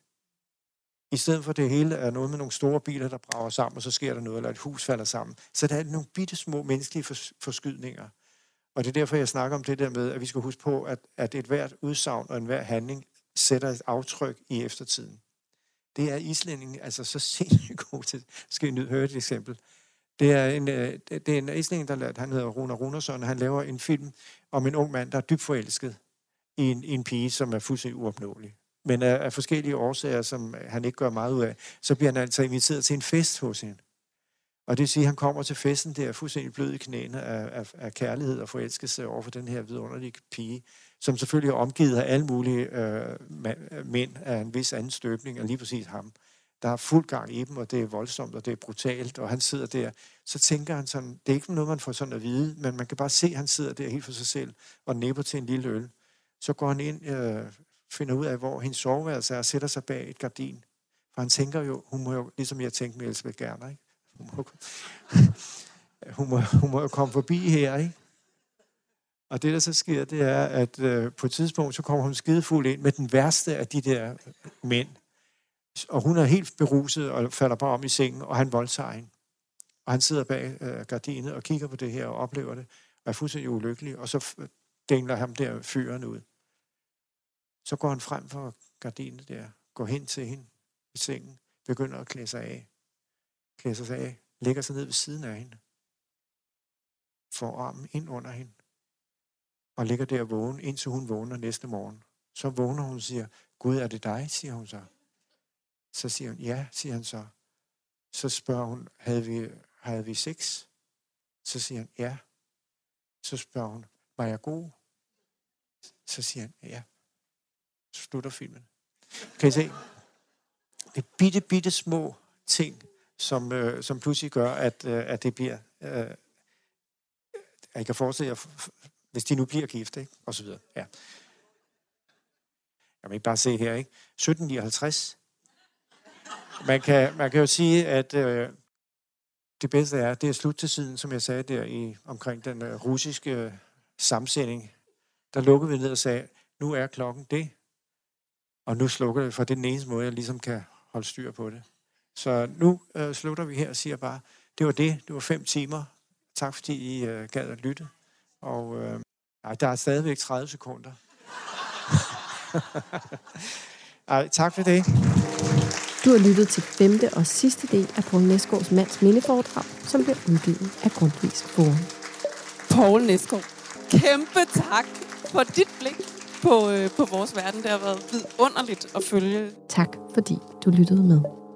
I stedet for det hele er noget med nogle store biler, der brager sammen, og så sker der noget, eller et hus falder sammen. Så der er nogle bitte små menneskelige forskydninger, og det er derfor, jeg snakker om det der med, at vi skal huske på, at, at et hvert udsagn og enhver handling sætter et aftryk i eftertiden. Det er islændingen altså så [laughs] sindssygt god til. Skal I høre et eksempel? Det er en, øh, det er en islænding, der lader, han hedder Rune Runersson, han laver en film om en ung mand, der er dybt forelsket i en, i en pige, som er fuldstændig uopnåelig. Men af, af forskellige årsager, som han ikke gør meget ud af, så bliver han altså inviteret til en fest hos hende. Og det vil sige, at han kommer til festen der fuldstændig blød i knæene af, af, af kærlighed og forelskelse over for den her vidunderlige pige, som selvfølgelig er omgivet af alle mulige øh, mænd af en vis anden støbning, og lige præcis ham. Der er fuld gang i dem, og det er voldsomt, og det er brutalt, og han sidder der. Så tænker han sådan, det er ikke noget, man får sådan at vide, men man kan bare se, at han sidder der helt for sig selv og næpper til en lille øl. Så går han ind, øh, finder ud af, hvor hendes soveværelse er, og sætter sig bag et gardin. For han tænker jo, hun må jo, ligesom jeg tænkte med Elisabeth Gerner, ikke? Hun [laughs] må, hun, må, hun må jo komme forbi her, ikke? Og det, der så sker, det er, at øh, på et tidspunkt, så kommer hun skidefuld ind med den værste af de der mænd. Og hun er helt beruset og falder bare om i sengen, og han voldtager hende. Og han sidder bag øh, gardinet og kigger på det her og oplever det, og er fuldstændig ulykkelig. Og så dængler ham der fyren ud. Så går han frem for gardinet der, går hen til hende i sengen, begynder at klæde sig af. Klæder sig af, lægger sig ned ved siden af hende. Får armen ind under hende. Og ligger der vågen, indtil hun vågner næste morgen. Så vågner hun og siger, Gud, er det dig, siger hun så. Så siger hun, ja, siger han så. Så spørger hun, havde vi, havde vi sex? Så siger han, ja. Så spørger hun, var jeg god? Så siger han, ja. Så slutter filmen. Kan I se? Det er bitte, bitte små ting, som, øh, som pludselig gør, at, øh, at det bliver... Øh, jeg kan forestille jer, hvis de nu bliver gift, ikke? og så videre. Ja. Jeg vil ikke bare se her, ikke? 1759. Man kan, man kan jo sige, at øh, det bedste er, det er slut til siden, som jeg sagde der i omkring den øh, russiske øh, sammensætning. Der lukkede vi ned og sagde, nu er klokken det, og nu slukker det, for det er den eneste måde, jeg ligesom kan holde styr på det. Så nu øh, slutter vi her og siger bare, det var det, det var fem timer. Tak fordi I øh, gad at lytte. Og øh, ej, der er stadigvæk 30 sekunder. [laughs] ej, tak for det. Du har lyttet til femte og sidste del af Poul Næsgaards mands mindeforedrag, som bliver udgivet af Grundtvigs Forum. Poul Næsgaard, kæmpe tak for dit blik på, øh, på vores verden. Det har været vidunderligt at følge. Tak, fordi du lyttede med.